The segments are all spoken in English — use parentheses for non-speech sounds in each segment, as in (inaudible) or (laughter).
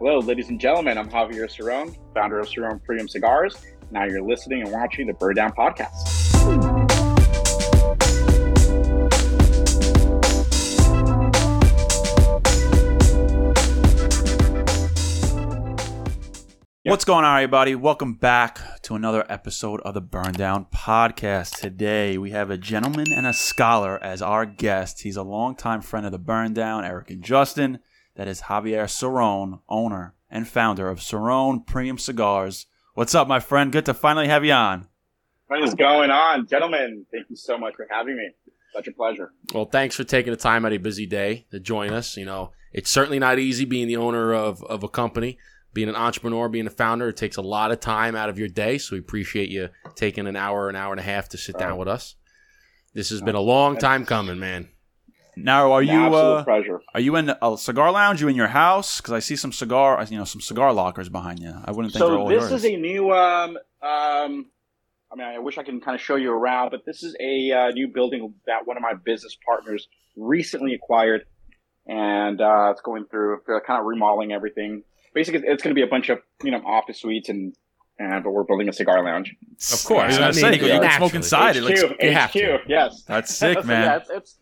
Hello, ladies and gentlemen. I'm Javier Ceron, founder of Ceron Premium Cigars. Now you're listening and watching the Burn Down Podcast. What's going on, everybody? Welcome back to another episode of the Burn Down Podcast. Today, we have a gentleman and a scholar as our guest. He's a longtime friend of the Burn Down, Eric and Justin. That is Javier Ceron, owner and founder of Ceron Premium Cigars. What's up, my friend? Good to finally have you on. What is going on, gentlemen? Thank you so much for having me. Such a pleasure. Well, thanks for taking the time out of a busy day to join us. You know, it's certainly not easy being the owner of, of a company, being an entrepreneur, being a founder. It takes a lot of time out of your day. So we appreciate you taking an hour, an hour and a half to sit down oh. with us. This has been a long time coming, man. Now, are you Absolute uh, pleasure. are you in a cigar lounge? You in your house? Because I see some cigar, you know, some cigar lockers behind you. I wouldn't think they're So all this yours. is a new. Um, um, I mean, I wish I can kind of show you around, but this is a uh, new building that one of my business partners recently acquired, and uh, it's going through uh, kind of remodeling everything. Basically, it's going to be a bunch of you know office suites and. And, but we're building a cigar lounge. Of course. I was I gonna mean, say, you can smoke inside. It looks HQ, you have HQ, to. yes. That's sick, (laughs) man. yeah, it's, it's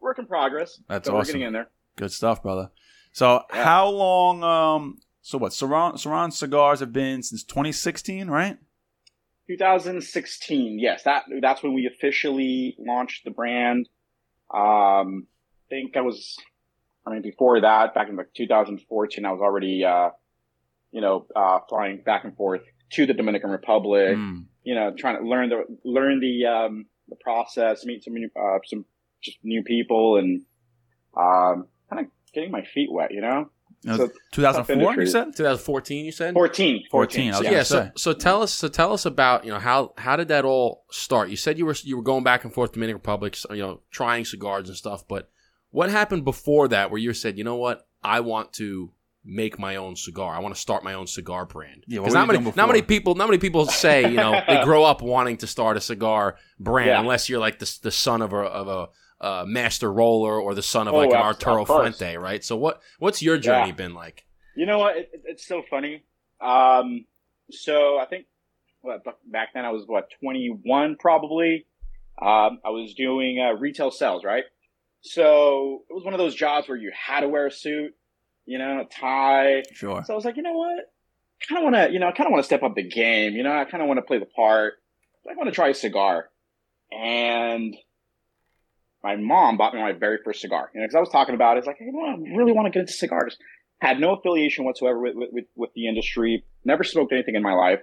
work in progress. That's but We're awesome. getting in there. Good stuff, brother. So, Yeah. how long? Um, so what? Ceron Ceron cigars have been since 2016, right? 2016. Yes, that that's when we officially launched the brand. Um, I think I was, I mean, before that, back in like 2014, I was already, uh, you know, uh, flying back and forth to the Dominican Republic. Mm. You know, trying to learn the learn the um, the process, meet some new, uh, some just new people, and um, kind of getting my feet wet. You know, You know, So, 2004, you said? 2014, you said? 14, 14, I was yeah. gonna yeah. So, so tell us. So tell us about you know how how did that all start? You said you were you were going back and forth to Dominican Republic, you know, trying cigars and stuff. But what happened before that, where you said, you know what, I want to make my own cigar. I want to start my own cigar brand. Yeah, Because were not many not many people not many people say you know they (laughs) grow up wanting to start a cigar brand Yeah. unless you're like the the son of a of a uh, master roller or the son of Oh, like an Arturo. Fuente, right? So what what's your journey Yeah. been like? You know what? It, it- it's so funny. Um, so I think what, back then I was what 21 probably. Um, I was doing uh, retail sales, right? So it was one of those jobs where you had to wear a suit, you know, a tie. Sure. So I was like, you know what? Kind of want to, you know, I kind of want to step up the game. You know, I kind of want to play the part. I want to try a cigar. And my mom bought me my very first cigar. You know, because I was talking about it. It's like, hey, you know, I really want to get into cigars. Had no affiliation whatsoever with, with, with the industry. Never smoked anything in my life.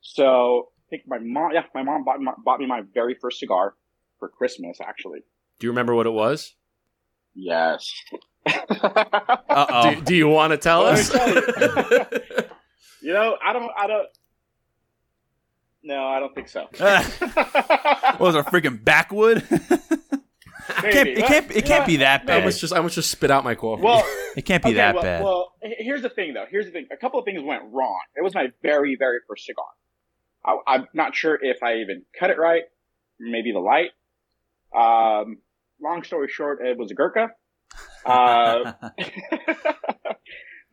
So I think my mom, yeah, my mom bought, my, bought me my very first cigar for Christmas, actually. Do you remember what it was? Yes. (laughs) Do, do you want to tell us? tell (laughs) you know, I don't, I don't. No, I don't think so. (laughs) what was it, a freaking backwood? It (laughs) can't, it can't, it can't be that bad. I bad. almost just I almost just spit out my coffee. Well, (laughs) It can't be okay, that well, bad. Well, here's the thing, though. Here's the thing. A couple of things went wrong. It was my very, very first cigar. I, I'm not sure if I even cut it right. Maybe the light. Um, long story short, it was a Gurkha. (laughs) Uh,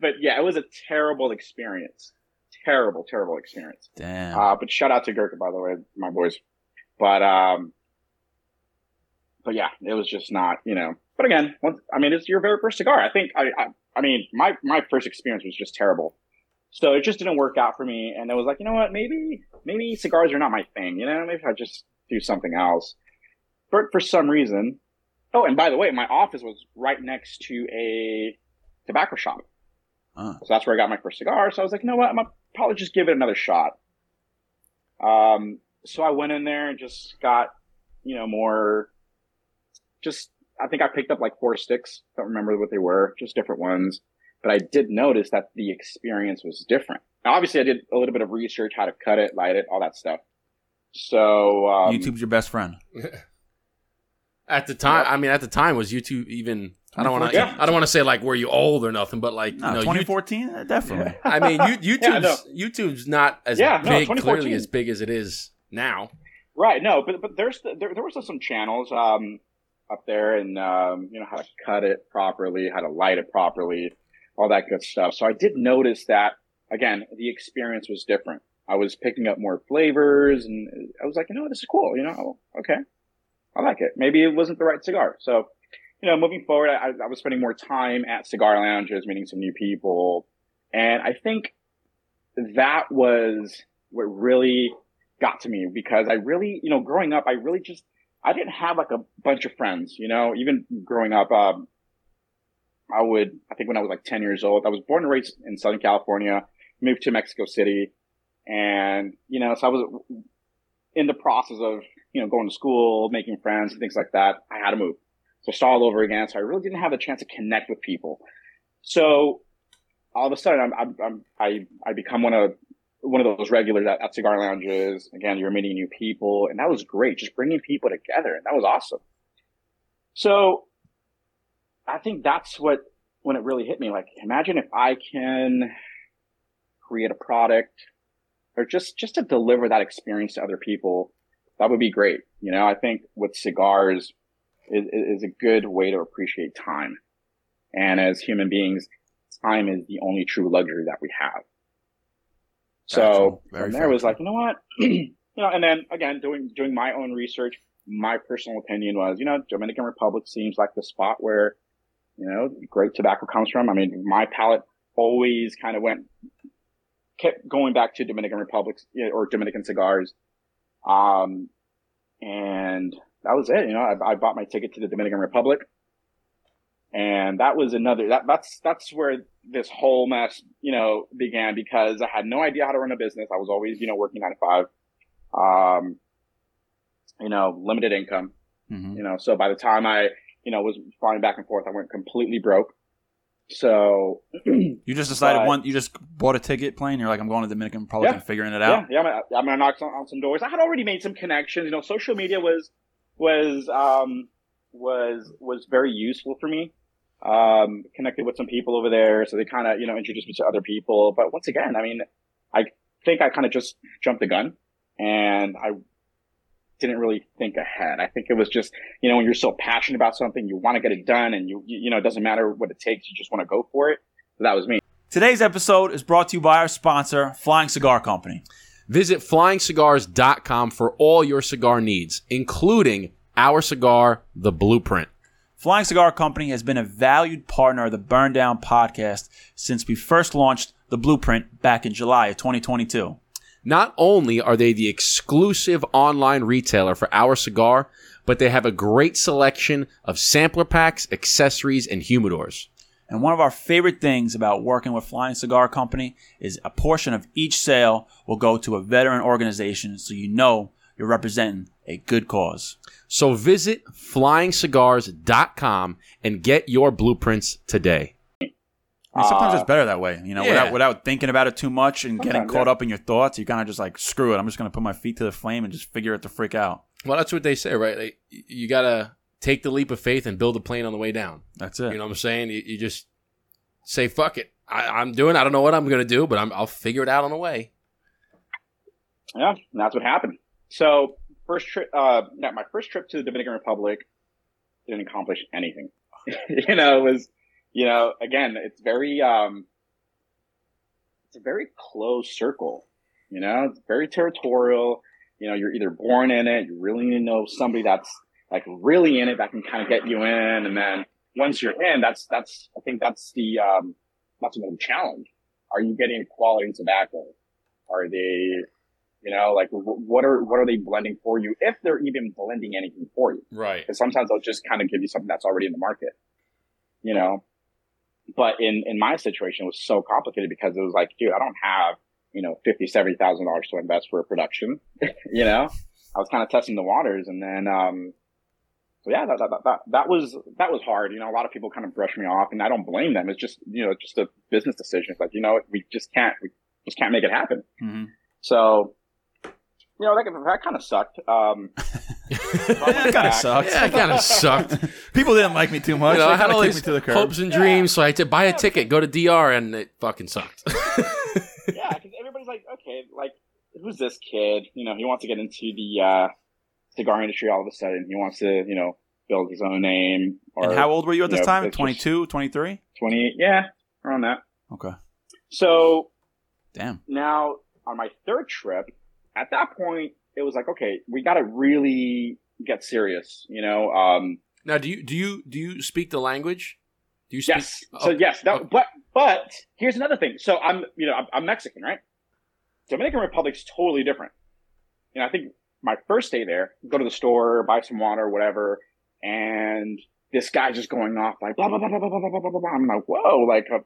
but yeah, it was a terrible experience. Terrible, terrible experience. Damn. Uh, but shout out to Gurkha, by the way, my boys. But um, but yeah, it was just not, you know. But again, once, I mean, it's your very first cigar. I think I, I, I mean, my my first experience was just terrible. So it just didn't work out for me, and it was like, you know what, maybe maybe cigars are not my thing. You know, maybe I just do something else. But for some reason, oh, and by the way, my office was right next to a tobacco shop. Uh. So that's where I got my first cigar. So I was like, you know what, I'm gonna probably just give it another shot. Um, so I went in there and just got, you know, more, just, I think I picked up like four sticks. Don't remember what they were, just different ones. But I did notice that the experience was different. Now, obviously I did a little bit of research, how to cut it, light it, all that stuff. So, um, YouTube's your best friend. (laughs) At the time, Yep. I mean, at the time, was YouTube even? I don't want to. 2014? I don't want to say like were you old or nothing, but like No, you know, you, 2014, Uh, definitely. I mean, you, (laughs) Yeah, YouTube's YouTube's not as Yeah, no, big, 2014. clearly as big as it is now. Right. No, but but there's there there was some channels um up there and um you know how to cut it properly, how to light it properly. all that good stuff. So I did notice that again, the experience was different. I was picking up more flavors and I was like, you know, this is cool. You know, okay. I like it. Maybe it wasn't the right cigar. So, you know, moving forward, I, I was spending more time at cigar lounges, meeting some new people. And I think that was what really got to me because I really, you know, growing up, I really just, I didn't have like a bunch of friends, you know, even growing up, um, I would, I think when I was like 10 years old, I was born and raised in Southern California, moved to Mexico City. And, you know, so I was in the process of, you know, going to school, making friends and things like that. I had to move. So start all over again. So I really didn't have a chance to connect with people. So all of a sudden I'm, I'm, i I, become one of, one of those regulars at, uh, at cigar lounges. Again, you're meeting new people and that was great. Just bringing people together. And that was awesome. So I think that's what, when it really hit me, like, imagine if I can create a product or just, just to deliver that experience to other people. That would be great. You know, I think with cigars is, is a good way to appreciate time. And as human beings, time is the only true luxury that we have. So from there was like, you know what? (clears throat) you know, and then again, doing, doing my own research, my personal opinion was, you know, Dominican Republic seems like the spot where, you know, great tobacco comes from. I mean, my palate always kind of went, kept going back to Dominican Republic or Dominican cigars. Um, and that was it. You know, I, I bought my ticket to the Dominican Republic and that was another that that's that's where this whole mess you know began because i had no idea how to run a business. I was always you know working nine to five. Um you know limited income. Mm-hmm. you know so by the time i you know was flying back and forth i went completely broke. So you just decided but, one you just bought a ticket plane. You're like i'm going to dominican republic yeah, and figuring it out. Yeah, yeah I'm, gonna, I'm gonna knock on, on some doors. I had already made some connections. You know social media was was um was was very useful for me um, connected with some people over there. So they kind of, you know, introduced me to other people. But once again, I mean, I think I kind of just jumped the gun and I didn't really think ahead. I think it was just, you know, when you're so passionate about something, you want to get it done and you, you know, it doesn't matter what it takes. You just want to go for it. So that was me. Today's episode is brought to you by our sponsor, Flying Cigar Company. Visit flyingcigars.com for all your cigar needs, including our cigar, The Blueprint. Flying Cigar Company has been a valued partner of the Burn Down podcast since we first launched the blueprint back in July of 2022. Not only are they the exclusive online retailer for our cigar, but they have a great selection of sampler packs, accessories, and humidors. And one of our favorite things about working with Flying Cigar Company is a portion of each sale will go to a veteran organization so you know you're representing a good cause. So visit flyingcigars.com and get your blueprints today. I mean, sometimes uh, it's better that way, you know, yeah. without without thinking about it too much and getting caught yeah. up in your thoughts. You kind of just like screw it. I'm just going to put my feet to the flame and just figure it the freak out. Well, that's what they say, right? Like, you got to take the leap of faith and build a plane on the way down. That's it. You know what I'm saying? You, you just say, "Fuck it, I, am doing. I don't know what I'm going to do, but I'm, I'll figure it out on the way." Yeah, that's what happened. So first trip, uh, yeah, my first trip to the Dominican Republic didn't accomplish anything. (laughs) you know, it was, you know, again, it's very, um, it's a very closed circle. You know, it's very territorial. You know, you're either born in it, you really need to know somebody that's like really in it that can kind of get you in, and then once you're in, that's that's I think that's the um, that's another challenge. Are you getting quality tobacco? Are they you know, like what are what are they blending for you if they're even blending anything for you? Right. Because sometimes they'll just kind of give you something that's already in the market. You know, but in in my situation, it was so complicated because it was like, dude, I don't have you know fifty, seventy thousand dollars to invest for a production. (laughs) you know, I was kind of testing the waters, and then um, so yeah, that, that, that, that was, that was hard. You know, a lot of people kind of brush me off and I don't blame them. It's just, you know, just a business decision. It's like, you know, we just can't, we just can't make it happen. Mm-hmm. So you know that, that kind of sucked. Um, (laughs) that kind of sucked. Yeah, it kind of (laughs) sucked. People didn't like me too much. You know, I had all these hopes and dreams, so I had to buy a ticket, go to DR, and it fucking sucked. (laughs) yeah, because everybody's like, okay, like who's this kid? You know, he wants to get into the uh, cigar industry all of a sudden. He wants to, you know, build his own name. Or, and how old were you at this know, time? 22, 23? 28, yeah, around that. Okay. So Damn. now on my third trip, at that point, it was like, okay, we got to really get serious. You know, um, Now, do you do you do you speak the language? Do you speak? yes. So Oh, yes, that, okay. but but here's another thing. So I'm you know I'm, I'm Mexican, right? Dominican Republic's totally different. You know, I think my first day there, go to the store, buy some water, whatever, and this guy's just going off like blah blah blah blah blah blah blah blah. blah, blah. I'm like, whoa, like uh, I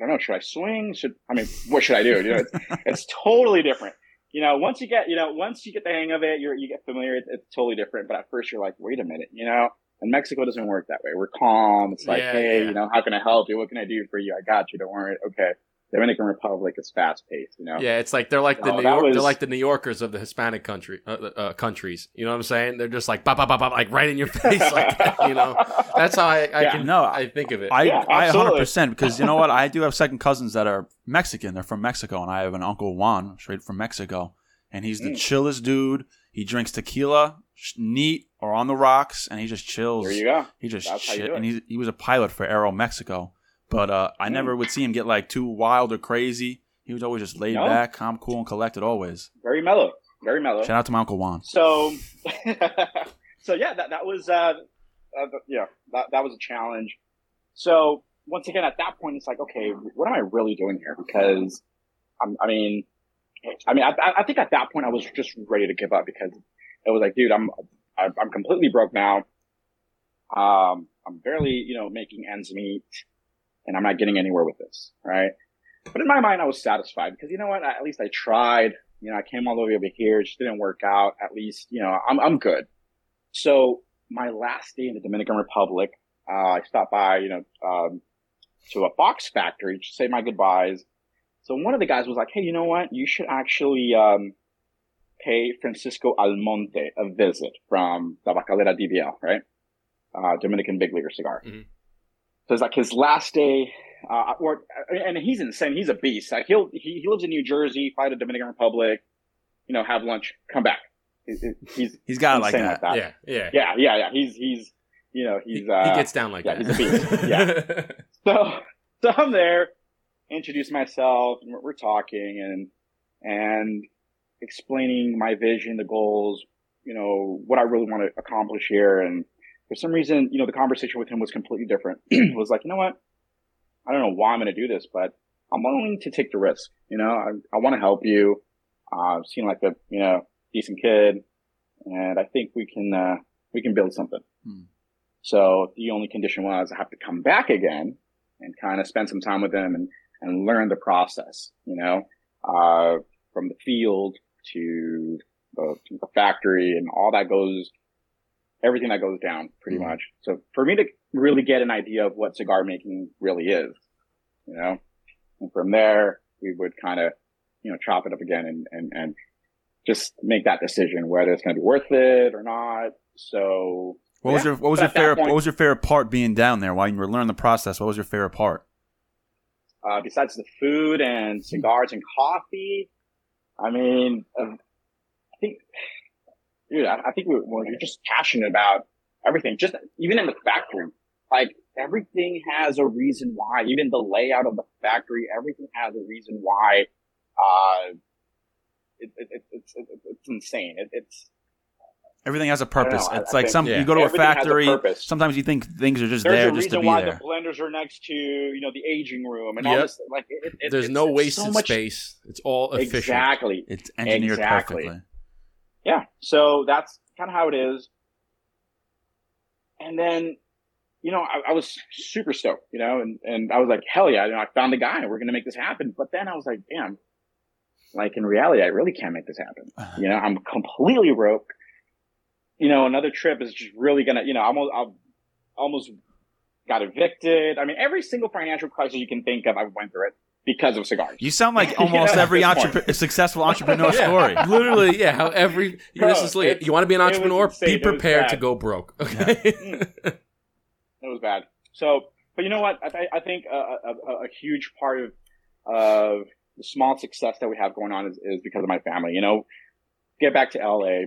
don't know, should I swing? Should I mean, what should I do? You know, it's, it's totally different. You know, once you get you know once you get the hang of it, you're you get familiar. It's, it's totally different. But at first, you're like, wait a minute, you know. And Mexico doesn't work that way. We're calm. It's like, Yeah, hey, yeah. you know, how can I help you? What can I do for you? I got you. Don't worry. Okay. Dominican Republic is fast paced, you know. Yeah, it's like they're like the No, New that York, they're like the New Yorkers of the Hispanic country uh, uh, countries. You know what I'm saying? They're just like bop, bop, bop, bop, like right in your (laughs) face, like that. You know, that's how I, I Yeah. can No, I think of it. I Yeah, I 100% because you know what? I do have second cousins that are Mexican. They're from Mexico, and I have an uncle Juan, straight from Mexico, and he's the Mm. chillest dude. He drinks tequila, sh- neat or on the rocks, and he just chills. There you go. He just That's how you shit, do it. and he he was a pilot for Aero Mexico, but uh, I Mm. never would see him get like too wild or crazy. He was always just laid No? back, calm, cool, and collected. Always. Very mellow. Very mellow. Shout out to my uncle Juan. So, (laughs) so yeah, that, that was, uh, uh, yeah, that, that was a challenge. So once again, at that point, it's like, okay, what am I really doing here? Because I'm, I mean, I mean, I, I think at that point I was just ready to give up because it was like, dude, I'm, I'm I'm completely broke now. Um, I'm barely, you know, making ends meet and I'm not getting anywhere with this. Right. But in my mind, I was satisfied because you know what? At least I tried. You know, I came all the way over here. It just didn't work out. At least, you know, I'm, I'm good. So my last day in the Dominican Republic, uh, I stopped by, you know, um, to a box factory to say my goodbyes. So one of the guys was like, Hey, you know what? You should actually, um, pay Francisco Almonte a visit from Tabacalera DBL, right? Uh, Dominican Big Leaguer cigar. Mhm. So it's like his last day, uh, or, and he's insane. He's a beast. Like he'll, he, he lives in New Jersey, fly to Dominican Republic, you know, have lunch, come back. He's, he's He's got it like that. like that. yeah, yeah. Yeah, yeah, yeah. He's, he's, you know, He, he's, he uh, gets down like yeah, that. he's a beast. Yeah. (laughs) so, so I'm there, introduce myself, and we're, we're talking and, and explaining my vision, the goals, you know, what I really want to accomplish here. And for some reason, you know, the conversation with him was completely different. (clears throat) it was like, you know what? I don't know why I'm going to do this, but I'm willing to take the risk. You know, I, I want to help you. I uh, seem like a, you know, decent kid. And I think we can, uh, we can build something. Hmm. So the only condition was I have to come back again and kind of spend some time with them and, and learn the process, you know, uh, from the field to the, to the factory and all that goes, everything that goes down pretty Mhm. much. So for me to really get an idea of what cigar making really is, you know, and from there we would kind of, you know, chop it up again and, and, and just make that decision whether it's going to be worth it or not. So What was Yeah. your What was But your favorite point- What was your favorite part being down there while you were learning the process? What was your favorite part? uh, besides the food and cigars and coffee, I mean, uh, I think, dude, I, I think we, we're just passionate about everything. Just even in the factory, like everything has a reason why. Even the layout of the factory, everything has a reason why. Uh, it, it, it, it's it, it's insane. It, it's Everything has a purpose. know, it's I like think some Yeah. you go to a everything has factory. purpose. Sometimes you think things are just There's there a just to reason be why there. the blenders are next to you know the aging room and all this. Like it, it, There's it's, no it's wasted so much, space. It's all efficient. Exactly. It's engineered Exactly. perfectly. Yeah. So that's kind of how it is. And then, you know, I, I was super stoked, you know, and, and I was like, hell yeah, you know, I found the guy and we're going to make this happen. But then I was like, damn, like in reality, I really can't make this happen. (sighs) You know, I'm completely broke. You know, another trip is just really going to, you know, I'm, I'm almost got evicted. I mean, every single financial crisis you can think of, I went through it because of cigars. You sound like (laughs) almost know, every this point. entrepre- successful (laughs) entrepreneur Yeah, story. Literally, yeah. How every Bro, this is like, you want to be an entrepreneur? Be prepared to go broke. Okay. Mm. that was bad. So, but you know what? I, th- I think a, a, a a huge part of of the small success that we have going on is, is because of my family. You know, get back to LA.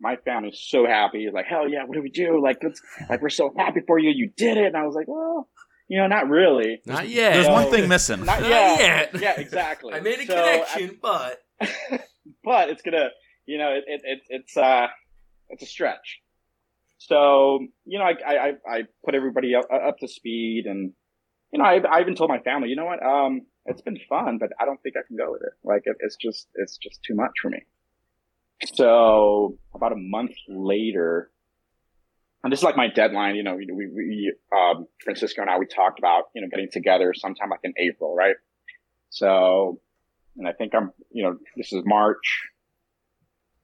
My family's so happy. Like, hell yeah, what do we do? Like, let's, like, we're so happy for you. You did it. And I was like, well, you know, not really. Not yet. There's So- one thing missing. Not Not yet. yet. (laughs) Yeah, exactly. I made a So, connection, but I- (laughs) but it's gonna, you know, it, it, it it's uh, it's a stretch. So you know, I I, I- I put everybody up, up to speed, and you know, I, I even told my family, you know what, um, it's been fun, but I don't think I can go with it. Like, it, it's just it's just too much for me. So about a month later, and this is like my deadline. You know, we, we, we um, Francisco and I we talked about you know getting together sometime like in April, right? So, and I think I'm you know this is March,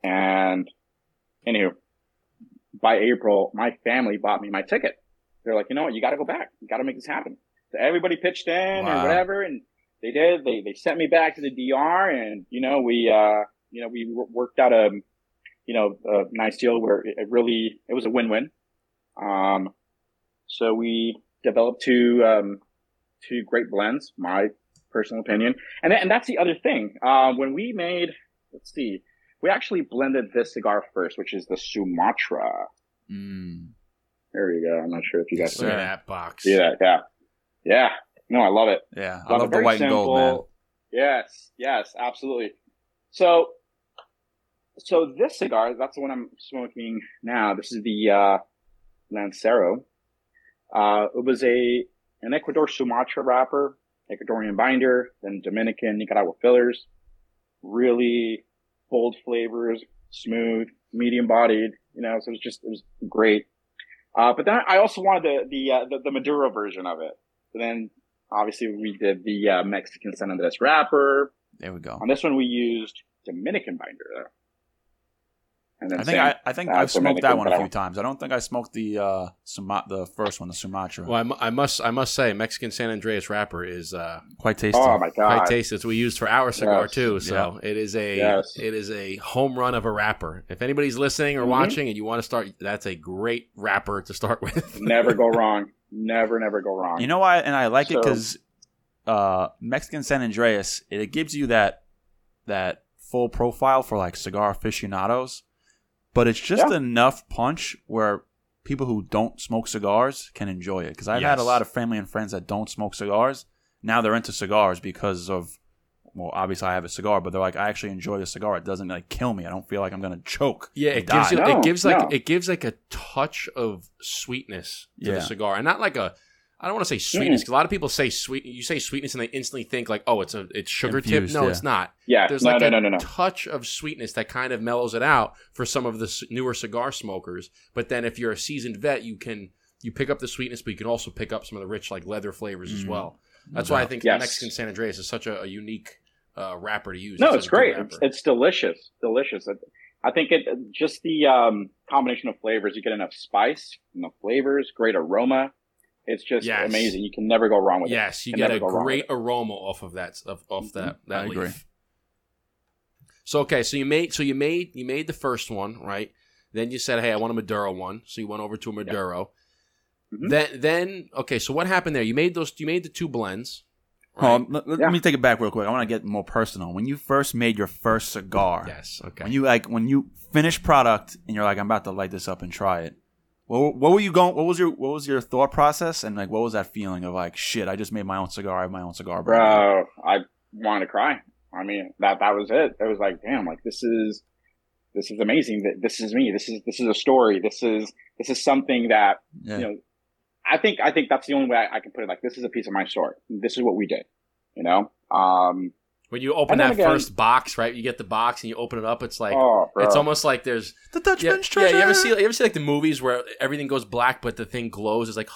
and anywho, by April, my family bought me my ticket. They're like, you know what, you got to go back. You got to make this happen. So everybody pitched in Wow. or whatever, and they did. They they sent me back to the DR, and you know we uh you know we w- worked out a you know a nice deal where it it really it was a win win. Um, so we developed two um two great blends. My personal opinion, and th- and that's the other thing. Um, when we made, let's see, we actually blended this cigar first, which is the Sumatra. Mm. There you go. I'm not sure if you guys see at that box. see that. Yeah, yeah. No, I love it. Yeah, I Love love the white and gold, man. Yes, yes, absolutely. So, so this cigar, that's the one I'm smoking now. This is the uh, Lancero. Uh, it was a an Ecuador Sumatra wrapper, Ecuadorian binder, then Dominican Nicaragua fillers. Really bold flavors, smooth, medium bodied. You know, so it was just it was great. Uh, but then I also wanted the the uh, the, the Maduro version of it. Then obviously we did the uh, Mexican San Andres wrapper. There we go. On this one we used Dominican binder though. And then I think same- I, I think I've smoked that one a few times. I don't think I smoked the uh Suma- the first one, the Sumatra. Well, I, mu- I must I must say Mexican San Andreas wrapper is uh, Quite tasty. Oh my god! quite tasty. It's what we used for our cigar Yes. too. So it is a Yes. it is a home run of a wrapper. If anybody's listening or Mhm. watching and you want to start, that's a great wrapper to start with. (laughs) never go wrong. Never, never go wrong. You know why? And I like it because uh, Mexican San Andreas it, it gives you that that full profile for like cigar aficionados, but it's just Yeah. enough punch where people who don't smoke cigars can enjoy it. Because I've had a lot of family and friends that don't smoke cigars. Now they're into cigars because of well, obviously I have a cigar, but they're like, I actually enjoy the cigar. It doesn't like kill me. I don't feel like I'm gonna choke. Yeah, it gives you. No, it gives like no. it gives like a touch of sweetness to the cigar, and not like a. I don't want to say sweetness because a lot of people say sweet. You say sweetness and they instantly think like, oh, it's a it's sugar Infused, tip. No, yeah. it's not. yeah, There's no, like no, a no, no, no. touch of sweetness that kind of mellows it out for some of the newer cigar smokers. But then if you're a seasoned vet, you can you pick up the sweetness, but you can also pick up some of the rich like leather flavors as Mm. well. That's why I think Yes. Mexican San Andreas is such a, a unique uh, wrapper to use. No, a it's great. It's, it's delicious, delicious. It, I think it just the um, combination of flavors. You get enough spice, enough flavors, great aroma. It's just Yes. amazing. You can never go wrong with it. Yes, you Can get a great aroma off of that of, off that that I leaf. agree. So okay, so you made so you made you made the first one right. Then you said, "Hey, I want a Maduro one." So you went over to a Maduro. Mhm. Then then okay, so what happened there? You made those. You made the two blends. Hold Right? on, let, let Yeah. me take it back real quick. I want to get more personal. When you first made your first cigar, Yes. Okay. when you like when you finish product and you're like, I'm about to light this up and try it. What, what were you going? What was your what was your thought process and like what was that feeling of like shit? I just made my own cigar. I have my own cigar. Bro, I wanted to cry. I mean, that that was it. It was like, damn, like this is this is amazing. That this is me. This is this is a story. This is this is something that Yeah. you know. I think I think that's the only way I, I can put it. Like this is a piece of my story. This is what we did. You know. Um. When you open that again- first box, right? You get the box and you open it up. It's like oh, it's almost like there's the yeah, Dutchman's yeah. treasure. You ever see you ever see like the movies where everything goes black but the thing glows? It's like.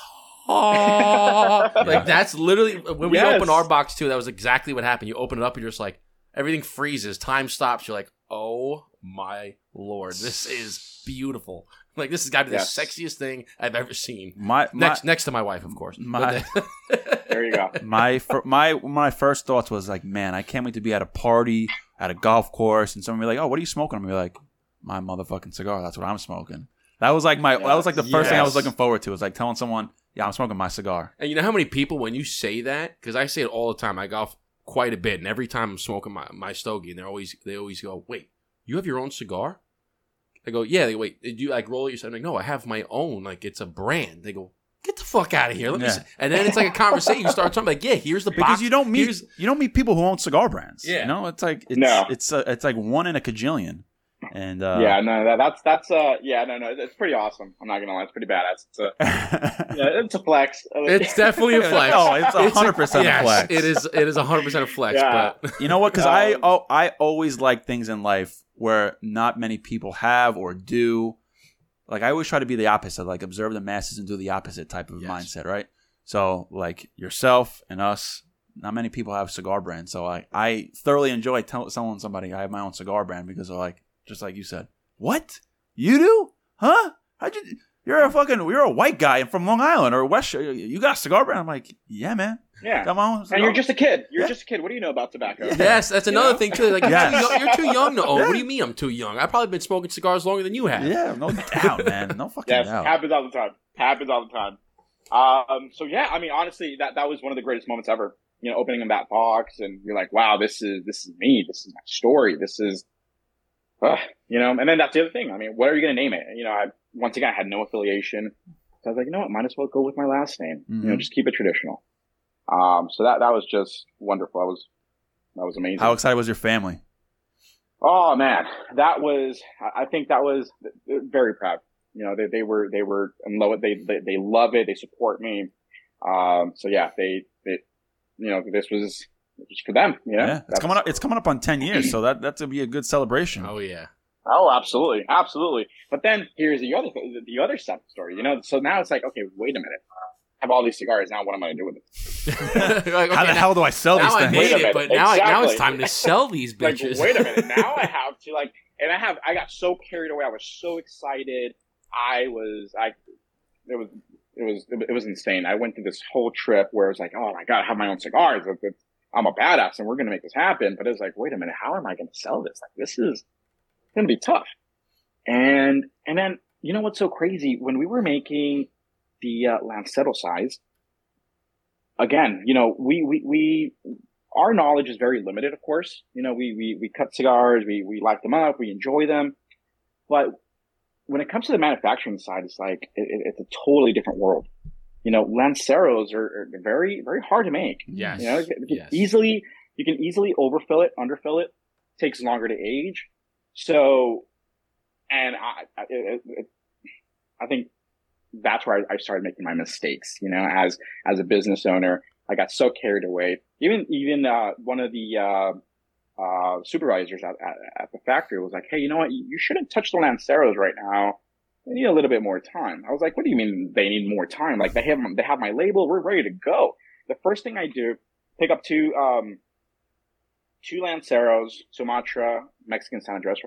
Oh, (laughs) Yeah. like that's literally when we Yes. opened our box too. That was exactly what happened. You open it up and you're just like everything freezes, time stops. You're like, oh my lord, this is beautiful. Like this has got to be Yes. the sexiest thing I've ever seen. my my Next, next to my wife, of course. My- then- (laughs) There you go. my fir- my my first thoughts was like, man, I can't wait to be at a party at a golf course and someone be like, oh, what are you smoking? I'm be like, my motherfucking cigar. That's what I'm smoking. That was like my that was like the first thing I was looking forward to. Was like telling someone, yeah, I'm smoking my cigar. And you know how many people, when you say that, because I say it all the time, I golf quite a bit, and every time I'm smoking my, my stogie, and they're always they always go, "Wait, you have your own cigar?" I go, "Yeah." They go, wait, did you like roll it yourself? I'm like, no, I have my own. Like it's a brand. They go, Get the fuck out of here. Let me Yeah. see. And then it's like a conversation. You start talking like, yeah, here's the box. because you don't meet Here's- you don't meet people who own cigar brands. Yeah. you know, it's like it's No. it's uh, it's like one in a cajillion, and uh, yeah, no, that, that's that's uh, yeah, no, no, it's pretty awesome. I'm not gonna lie, it's pretty badass. It's a, (laughs) yeah, it's a flex. It's definitely a (laughs) flex. No, it's a hundred percent a yes, flex. It is. It is hundred percent a flex. Yeah. But (laughs) You know what? Because I Um, oh, I always like things in life where not many people have or do. Like I always try to be the opposite, like observe the masses and do the opposite type of Yes. mindset, right? So like yourself and us, not many people have cigar brands. So I I thoroughly enjoy tell, telling somebody I have my own cigar brand because they're like, just like you said, what you do, huh? How'd you? You're a fucking you're a white guy from Long Island or West. You got a cigar brand? I'm like, yeah, man. yeah. Come on, And you're just a kid. You're Yeah. just a kid. What do you know about tobacco? Yeah. yes, that's You another know? thing too. Like you're, too young, you're too young to own. Yeah. What do you mean I'm too young? I've probably been smoking cigars longer than you have. yeah, no (laughs) doubt, man, no fucking Yes, doubt. happens all the time. Happens all the time. Um, so yeah, I mean, honestly, that that was one of the greatest moments ever. You know, opening that box, and you're like, "Wow, this is this is me. This is my story. This is," uh, you know. And then that's the other thing. I mean, what are you going to name it? You know, I once again I had no affiliation. So I was like, you know what? Might as well go with my last name. You know, Mhm. just keep it traditional. Um, so that that was just wonderful. That was that was amazing. How excited was your family? Oh man, that was. I I think that was very proud. You know, they, they were they were in love. They, they they love it. They support me. Um. So yeah, they they, you know, this was just for them. You know? Yeah, it's That's- coming up. It's coming up on ten years, so that that's gonna be a good celebration. Oh yeah. Oh, absolutely, absolutely. But then here's the other the other side of the story. You know, so now it's like, okay, wait a minute. I have all these cigars now. What am I gonna do with it? (laughs) Like, How the now- hell do I sell Now these I things? made Wait a it, minute. but now, I, now it's time to sell (laughs) these like, bitches. wait a minute. Now I (laughs) have to like, and I have, I got so carried away. I was so excited. I was, I, it was, it was, it was insane. I went through this whole trip where it was like, oh my god, I have my own cigars. It's- it's- I'm a badass, and we're gonna make this happen. But it's like, wait a minute, how am I gonna sell this? Like, this is gonna be tough. And and then you know what's so crazy? When we were making the uh, Lancero size, again, you know, we we we our knowledge is very limited, of course. You know, we we we cut cigars, we we light them up, we enjoy them, but when it comes to the manufacturing side, it's like it, it- it's a totally different world. You know, Lanceros are, are very very hard to make. Yes. You know, Yes. easily you can easily overfill it, underfill it. Takes longer to age. So, and I, I, it, it, I think that's where I, I started making my mistakes. You know, as as a business owner, I got so carried away. Even even uh, one of the uh, uh, supervisors at, at, at the factory was like, "Hey, you know what? You, you shouldn't touch the Lanceros right now. They need a little bit more time." I was like, "What do you mean they need more time? Like they have they have my label. We're ready to go." The first thing I do, pick up two um, two Lanceros, Sumatra, Mexican San Andres.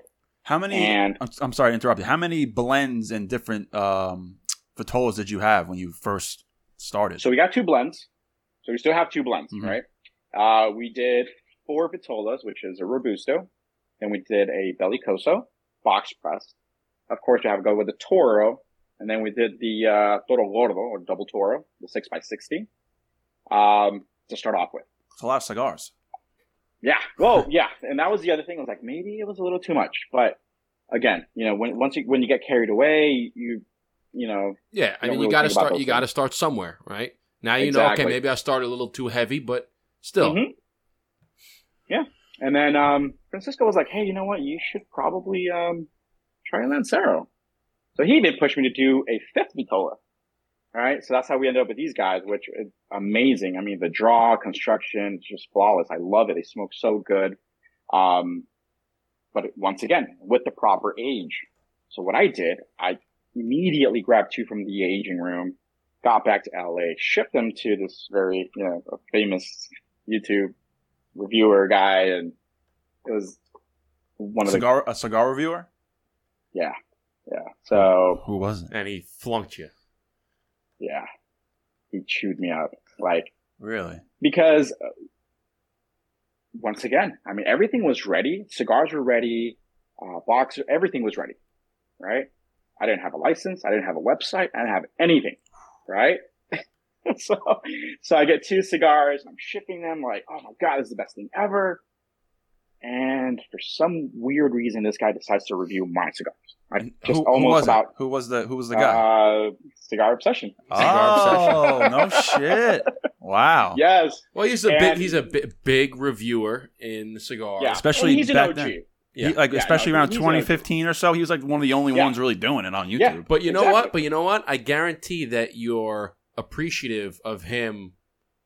How many? And- I'm, I'm sorry to interrupt you. How many blends and different um, vitolas did you have when you first started? So we got two blends. So we still have two blends, Mhm. right? Uh, we did four Vitolas, which is a Robusto. Then we did a Bellicoso, box press. Of course, you have to go with the Toro. And then we did the uh, Toro Gordo, or double Toro, the 6x60, um, to start off with. it's a lot of cigars. Yeah. Well, (laughs) yeah. And that was the other thing. I was like, maybe it was a little too much. But again, you know, when once you when you get carried away, you you know, Yeah, I mean, don't you got to start. You got to start somewhere, right? Now you know. Okay, maybe I started a little too heavy, but still, Mhm. Yeah. And then um, Francisco was like, hey, you know what? You should probably um, try a Lancero. So he even pushed me to do a fifth Vitola. All right. So that's how we ended up with these guys, which is amazing. I mean, the draw, construction, it's just flawless. I love it. They smoke so good. Um, but once again, with the proper age. So what I did, I immediately grabbed two from the aging room, got back to LA, shipped them to this very, you know, famous YouTube reviewer guy, and it was one of the a cigar reviewer. Yeah, yeah. So Who was it? and he flunked you. yeah, he chewed me up like Really? because uh, once again, I mean, everything was ready. Cigars were ready. Uh, box, everything was ready. Right. I didn't have a license. I didn't have a website. I didn't have anything. Right. (laughs) so, so I get two cigars. I'm shipping them like, oh my God, this is the best thing ever. And for some weird reason, this guy decides to review my cigars. I just who, who almost was it? about Who was the Who was the guy? uh, cigar obsession. oh no (laughs) shit! Wow. Yes, Well, he's a big, he's a big reviewer in cigars. yeah, Especially And he's an OG. then. Yeah. He- like Yeah, especially no, around he's a- 2015 or so, he was like one of the only Yeah. ones really doing it on YouTube. Yeah. But you know Exactly. what? But you know what? I guarantee that you're appreciative of him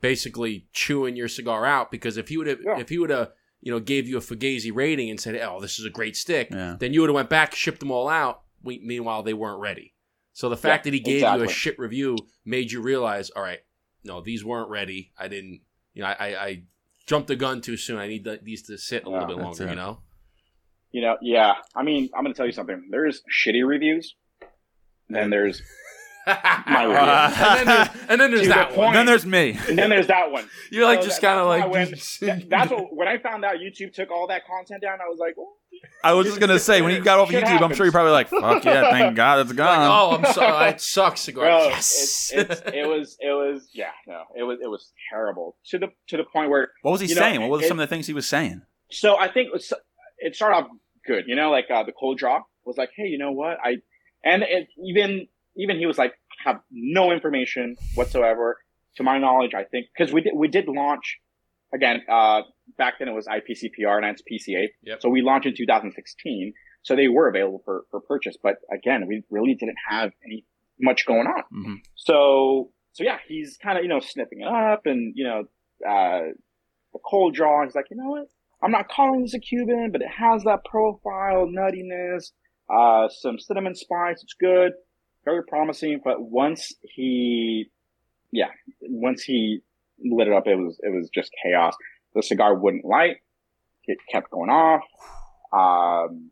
basically chewing your cigar out because if he would have Yeah. if he would have you know gave you a Fugazi rating and said, "Oh, this is a great stick," Yeah. then you would have went back, shipped them all out. We, meanwhile, they weren't ready. So the fact Yeah, that he gave you a shit review made you realize, all right, no, these weren't ready. I didn't, you know, I, I, I jumped the gun too soon. I need the, these to sit a little bit longer. it. You know. You know, yeah. I mean, I'm going to tell you something. There's shitty reviews. Then mm. there's My (laughs) review. and then there's, and then there's To the that one. then there's me. and then there's that one. (laughs) You're like So just kind of like why That- that's what when I found out YouTube took all that content down. I was like, well, I was just gonna say when you got off Shit YouTube, I'm sure you're probably like, "Fuck yeah, thank (laughs) God it's gone." oh, I'm sorry, it sucks. Bro, yes. it's, it's, it was it was yeah no it was it was terrible to the to the point where what was he you know, saying? what were it- some of the things he was saying? so I think it, was, it started off good. You know, like uh, the cold draw was like, hey, you know what? I and it, even even he was like, have no information whatsoever. To my knowledge, I think because we did we did launch again uh, back then it was IPCPR and it's PCA. Yep. So we launched in 2016. So they were available for, for purchase, but again, we really didn't have any much going on. hmm So, so yeah, he's kind of, you know, snipping it up and, you know, uh, the cold draw. He's like, you know what? I'm not calling this a Cuban, but it has that profile, nuttiness, uh, some cinnamon spice. It's good. Very promising. But once he, yeah, once he lit it up, it was, it was just chaos. The cigar wouldn't light. It kept going off. Um,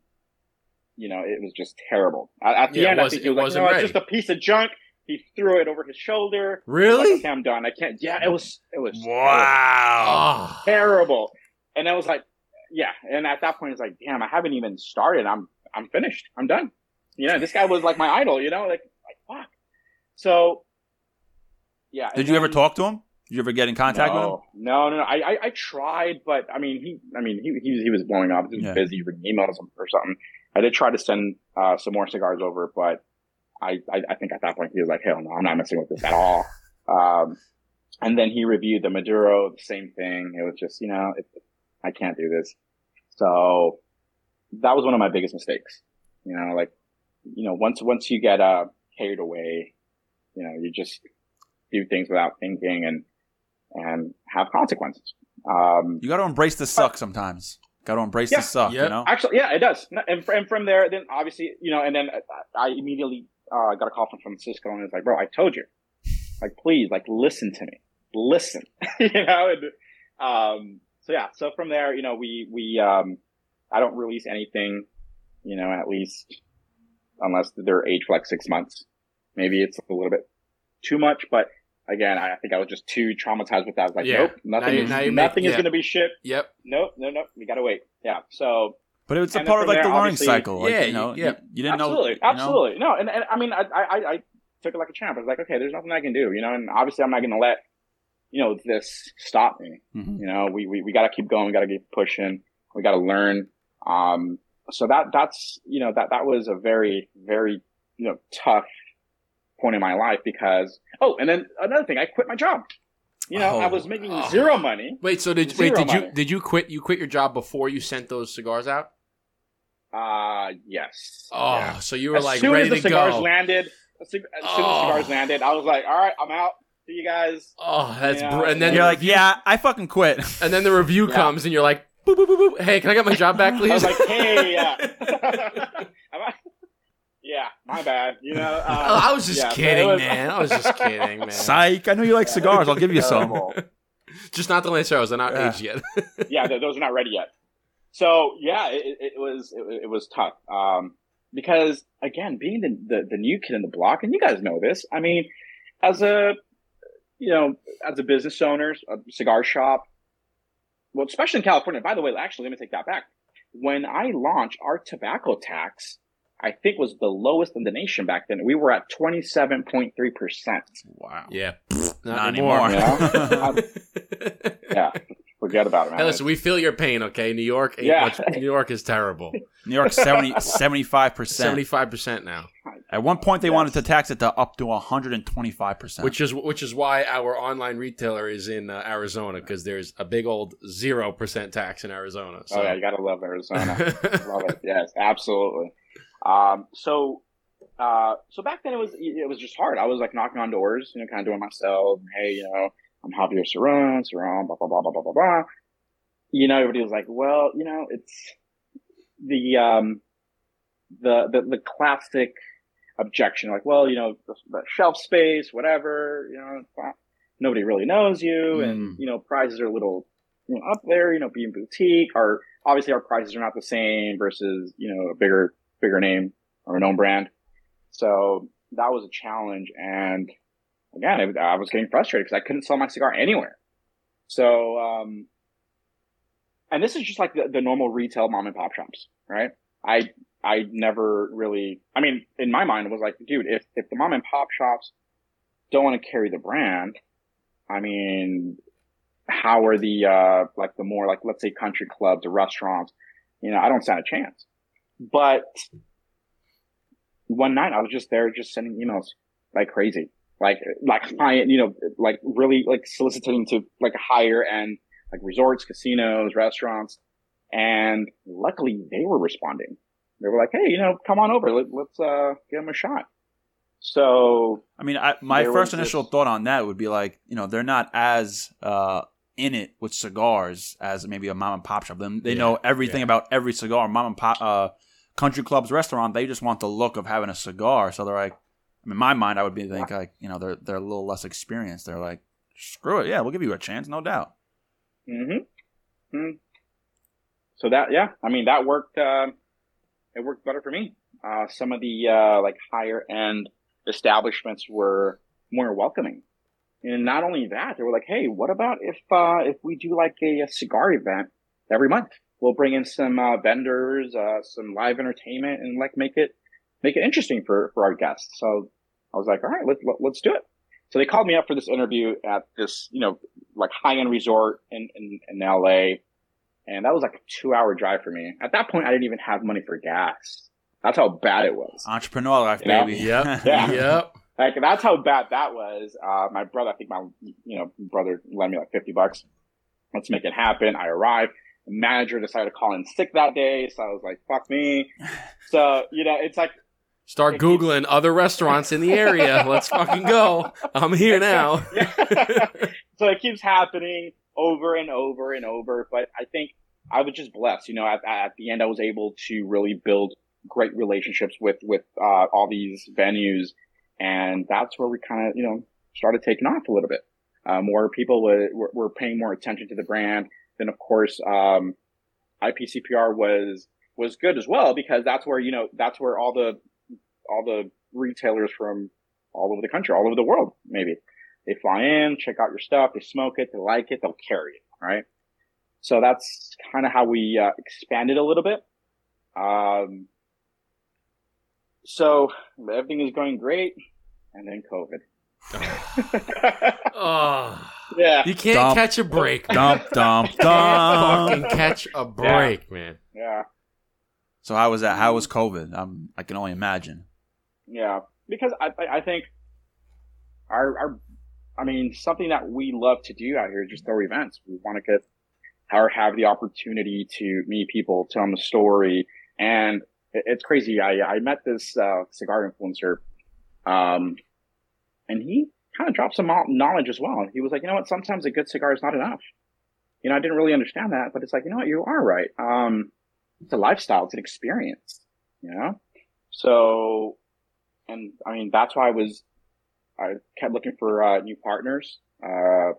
you know, it was just terrible. At, at the Yeah, end, I wasn't- think he was it like, wasn't no, it's just a piece of junk. He threw it over his shoulder. Like, really? okay, I'm done. I can't. Yeah, it was. It was. Wow. Oh. Terrible. And I was like, yeah. And at that point, it's like, damn, I haven't even started. I'm, I'm finished. I'm done. You know, this guy was like my idol. You know, like, like fuck. So, yeah. Did you ever talk to him? Did you ever get in contact with him? no, no, no, no. I, I, I tried, but I mean, he, I mean, he, he was, he was blowing up. He was Yeah. busy reading emails or something. I did try to send uh, some more cigars over, but I, I, I think at that point he was like, hell no, I'm not messing with this at all. (laughs) Um, and then he reviewed the Maduro, the same thing. It was just, you know, it, I can't do this. So that was one of my biggest mistakes. You know, like, you know, once, once you get, uh, carried away, you know, you just do things without thinking and, and have consequences. Um, You got to embrace the suck sometimes. Got to embrace Yeah. the suck. Yeah. You know. actually, yeah, it does. And, and from there, then obviously, you know, and then I I immediately, uh, got a call from Francisco and it's like, bro, I told you, like, please, like, listen to me, listen, (laughs) you know, and, um, so yeah, so from there, you know, we, we, um, I don't release anything, you know, at least unless they're aged for like six months. Maybe it's a little bit too much, but again, I I think I was just too traumatized with that. I was like, Yeah. nope, nothing, you- is, now you make- is yeah. going to be shipped. Yep. Nope, no, nope. we got to wait. Yeah. So, But it's a part of like from the learning cycle. Like, Yeah, you know, yeah. You, you didn't absolutely, know. you know? absolutely. No, and, and I mean, I, I, I took it like a champ. I was like, okay, there's nothing I can do, you know, and obviously I'm not going to let, you know, this stop me. Mhm. You know, we, we, we got to keep going. We got to keep pushing. We got to learn. Um, so that, that's, you know, that, that was a very, very, you know, tough point in my life because, oh, and then another thing, I quit my job. You know, I Oh. was making Oh. zero money. Wait. So did wait? Did you did you quit? You quit your job before you sent those cigars out? Uh, yes. Oh, Yeah. so you were as like soon ready as the to cigars go. landed, as soon as soon as Oh. the cigars landed, I was like, all right, I'm out. See you guys. Oh, that's Yeah. br- and then You're like, yeah, I fucking quit. and then the review (laughs) Yeah. comes and you're like, boop boop boop boop. Hey, can I get my job back, please? (laughs) I please? was like, hey, yeah. (laughs) (laughs) Yeah, my bad. You know, Oh, uh, I was just yeah, kidding, was- man. I was just kidding, man. Psych. I know you like cigars. I'll give you some. Just not the Lanceros. They're not Yeah. aged yet. yeah, those are not ready yet. So yeah, it, it- it was it, it was tough um, because again, being the, the the new kid in the block, and you guys know this. I mean, as a you know, as a business owner, a cigar shop, well, especially in California. By the way, actually, let me take that back. When I launched, our tobacco tax, I think, was the lowest in the nation back then. We were at twenty seven point three percent. Wow. yeah. Not anymore. anymore. Yeah. (laughs) Uh, (laughs) yeah. Forget about it, man. Hey, listen, we feel your pain, okay? New York, ain't Yeah. much, New York is terrible. (laughs) New York 70, (laughs) 75 percent. Seventy-five percent now, At one point, they Yes. wanted to tax it to up to one hundred and twenty-five percent. which is which is why our online retailer is in uh, Arizona because there's a big old zero percent tax in Arizona. So. oh yeah, you gotta love Arizona. (laughs) love it. Yes, absolutely. Um, so, uh, so back then it was it was just hard. I was like knocking on doors, you know, kind of doing myself. Hey, you know, I'm Javier Ceron, Ceron, blah blah blah blah blah blah blah. You know, everybody was like, well, you know, it's the um, the the the classic objection, like, well, you know, the, the shelf space, whatever, you know, not- nobody really knows you, and Mm. you know, prizes are a little you know, up there, you know, being boutique. Our obviously our prices are not the same versus you know a bigger bigger name or a known brand. So that was a challenge, and again, it, I was getting frustrated because I couldn't sell my cigar anywhere. So, um, and this is just like the, the normal retail mom and pop shops, right? I I never really, I mean, in my mind, it was like, dude, if if the mom and pop shops don't want to carry the brand, I mean, how are the uh like the more like let's say country clubs or restaurants? You know, I don't stand a chance. But one night I was just there, just sending emails like crazy, like like high, you know, like really like soliciting to like higher end like resorts, casinos, restaurants, and luckily they were responding. They were like, "Hey, you know, come on over. Let, let's uh give them a shot." So I mean, I, my first initial this- thought on that would be like, you know, they're not as uh, in it with cigars as maybe a mom and pop shop. Them, they Yeah, know everything yeah. about every cigar. Mom and pop, uh, country clubs, restaurant, they just want the look of having a cigar. So they're like, I mean, in my mind, I would be think like, you know, they're they're a little less experienced. They're like, screw it, yeah, we'll give you a chance, no doubt. Mm-hmm. mm So that, yeah, I mean, that worked. Uh, it worked better for me. Uh, some of the uh, like higher end establishments were more welcoming, and not only that, they were like, "Hey, what about if uh, if we do like a, a cigar event every month? We'll bring in some uh, vendors, uh, some live entertainment, and like make it make it interesting for for our guests." So I was like, "All right, let's let, let's do it." So they called me up for this interview at this, you know, like high end resort in, in, in LA. And that was like a two hour drive for me. At that point, I didn't even have money for gas. That's how bad it was. Entrepreneur life, Yeah. baby. Yep. (laughs) Yeah. Yep. Like that's how bad that was. Uh, my brother, I think my, you know, brother lent me like 50 bucks. Let's make it happen. I arrived. The manager decided to call in sick that day. So I was like, fuck me. (sighs) So, you know, it's like, Start googling other restaurants in the area. (laughs) Let's fucking go. I'm here now. (laughs) So it keeps happening over and over and over. But I think I was just blessed. You know, at, at the end, I was able to really build great relationships with with uh, all these venues, and that's where we kind of you know started taking off a little bit. Uh, more people were, were were paying more attention to the brand. Then of course, um, IPCPR was was good as well because that's where you know that's where all the all the retailers from all over the country, all over the world, maybe they fly in, check out your stuff, they smoke it, they like it, they'll carry it, right? So that's kind of how we uh, expanded a little bit. Um, so everything is going great, and then COVID. (laughs) Oh, (laughs) yeah, you can't Dump. catch a break. man. dump, dump, (laughs) Can't fucking catch a break, man. yeah, So how was that? How was COVID? I'm, I can only imagine. Yeah. Because I, I think our, our, I mean, something that we love to do out here is just throw events. We want to get or have the opportunity to meet people, tell them a story, and it's crazy. I I met this uh, cigar influencer, um, and he kind of dropped some knowledge as well. He was like, you know what? Sometimes a good cigar is not enough. You know, I didn't really understand that, but it's like, you know what? You are right. Um, it's a lifestyle. It's an experience. You know, so, and I mean, that's why I was, I kept looking for uh, new partners. Uh,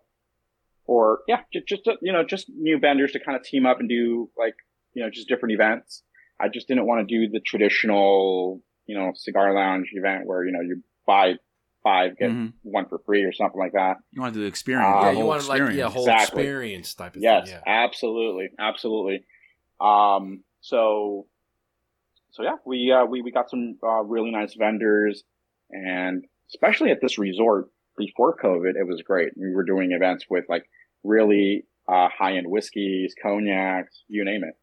or yeah, just, just you know, just new vendors to kind of team up and do like, you know, just different events. I just didn't want to do the traditional, you know, cigar lounge event where, you know, you buy five, get Mhm. one for free or something like that. You want to do the experience. Uh, Yeah, whole you want like experience. yeah, whole Exactly. experience type of Yes, thing. Yeah. absolutely. Absolutely. Um, so, so yeah, we, uh, we, we got some, uh, really nice vendors and especially at this resort before COVID, it was great. We were doing events with like really, uh, high end whiskeys, cognacs, you name it.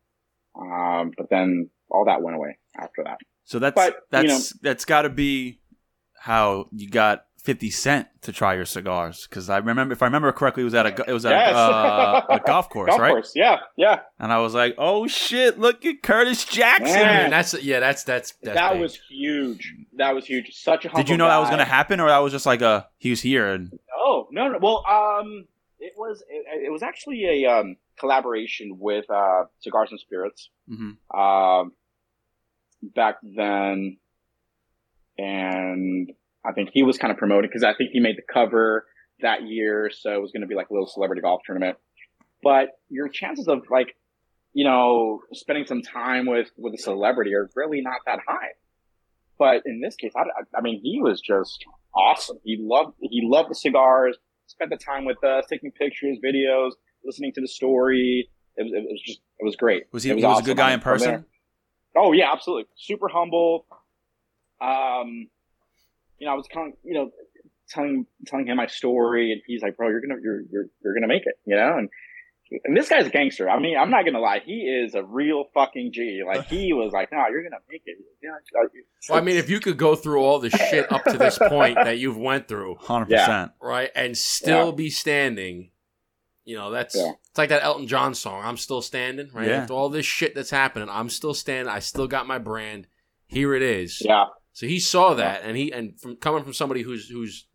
Um, but then all that went away after that. So that's But, that's you know- that's got to be how you got Fifty Cent to try your cigars because I remember if I remember correctly, it was at a it was at Yes. a, uh, a golf course, Golf right? course, yeah, yeah. And I was like, oh shit, look at Curtis Jackson. Man. And that's yeah, that's that's, that's that big. was huge. That was huge. Such a humble Did you know that was going to happen, or that was just like a he was here and Oh no, no. Well, um, it was it, it was actually a um, collaboration with uh, Cigars and Spirits mhm. um, back then, and I think he was kind of promoted because I think he made the cover that year, so it was going to be like a little celebrity golf tournament. But your chances of like, you know, spending some time with with a celebrity are really not that high. But in this case, I, I- mean, he was just awesome. He loved he loved the cigars. Spent the time with us, taking pictures, videos, listening to the story. It was, it was just it was great. was he? It he was a good guy in mean, from there- person. Oh yeah, absolutely. Super humble. Um, you know, I was kind of, you know, telling telling him my story, and he's like, "Bro, you're gonna you're you're you're gonna make it," you know. And and this guy's a gangster. I mean, I'm not gonna lie, he is a real fucking G. Like he (laughs) was like, "No, you're gonna make it." You know, Well, I mean, if you could go through all the shit up to this point that you've went through, Hundred Yeah. percent. right, and still Yeah. be standing, you know, that's Yeah. it's like that Elton John song. I'm still standing, right? Yeah. After all this shit that's happening, I'm still standing. I still got my brand. Here it is. yeah, So he saw that, and he and from coming from somebody who's who's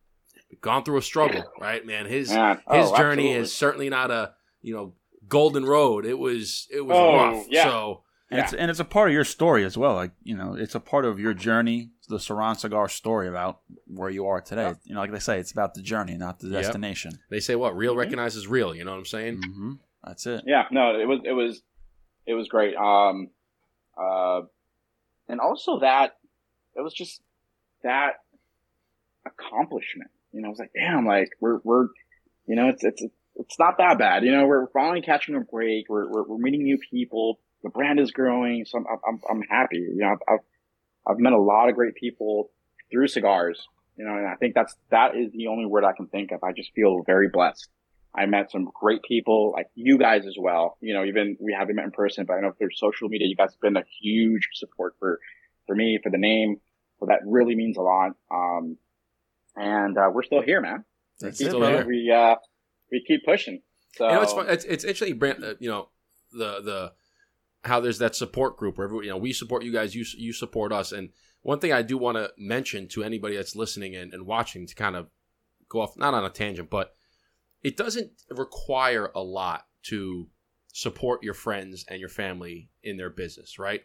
gone through a struggle, right, man. His man. his Oh, journey absolutely. is certainly not a you know golden road. It was it was Oh, rough. yeah. So And it's and it's a part of your story as well. Like you know, it's a part of your journey, the Ceron Cigar story about where you are today. Yeah. You know, like they say, it's about the journey, not the Yep. destination. they say what real Mhm. recognizes real. You know what I'm saying? hmm That's it. Yeah, no, it was it was it was great. Um, uh, and also that it was just that accomplishment. You know, I was like, damn, like we're we're, you know, it's it's it's not that bad. You know, we're finally catching a break. We're we're, we're meeting new people. The brand is growing, so I'm I'm I'm happy. You know, I've, I've I've met a lot of great people through cigars. You know, and I think that's that is the only word I can think of. I just feel very blessed. I met some great people, like you guys as well. You know, even we haven't met in person, but I know through social media, you guys have been a huge support for, for me, for the name. So that really means a lot. Um, and, uh, we're still here, man. That's We keep- still here. We, uh, we keep pushing. So, You know, it's fun. It's it's interesting. Brand, uh, you know, the the how there's that support group where everyone, you know we support you guys, you you support us. And one thing I do want to mention to anybody that's listening and, and watching to kind of go off not on a tangent, but it doesn't require a lot to support your friends and your family in their business, right?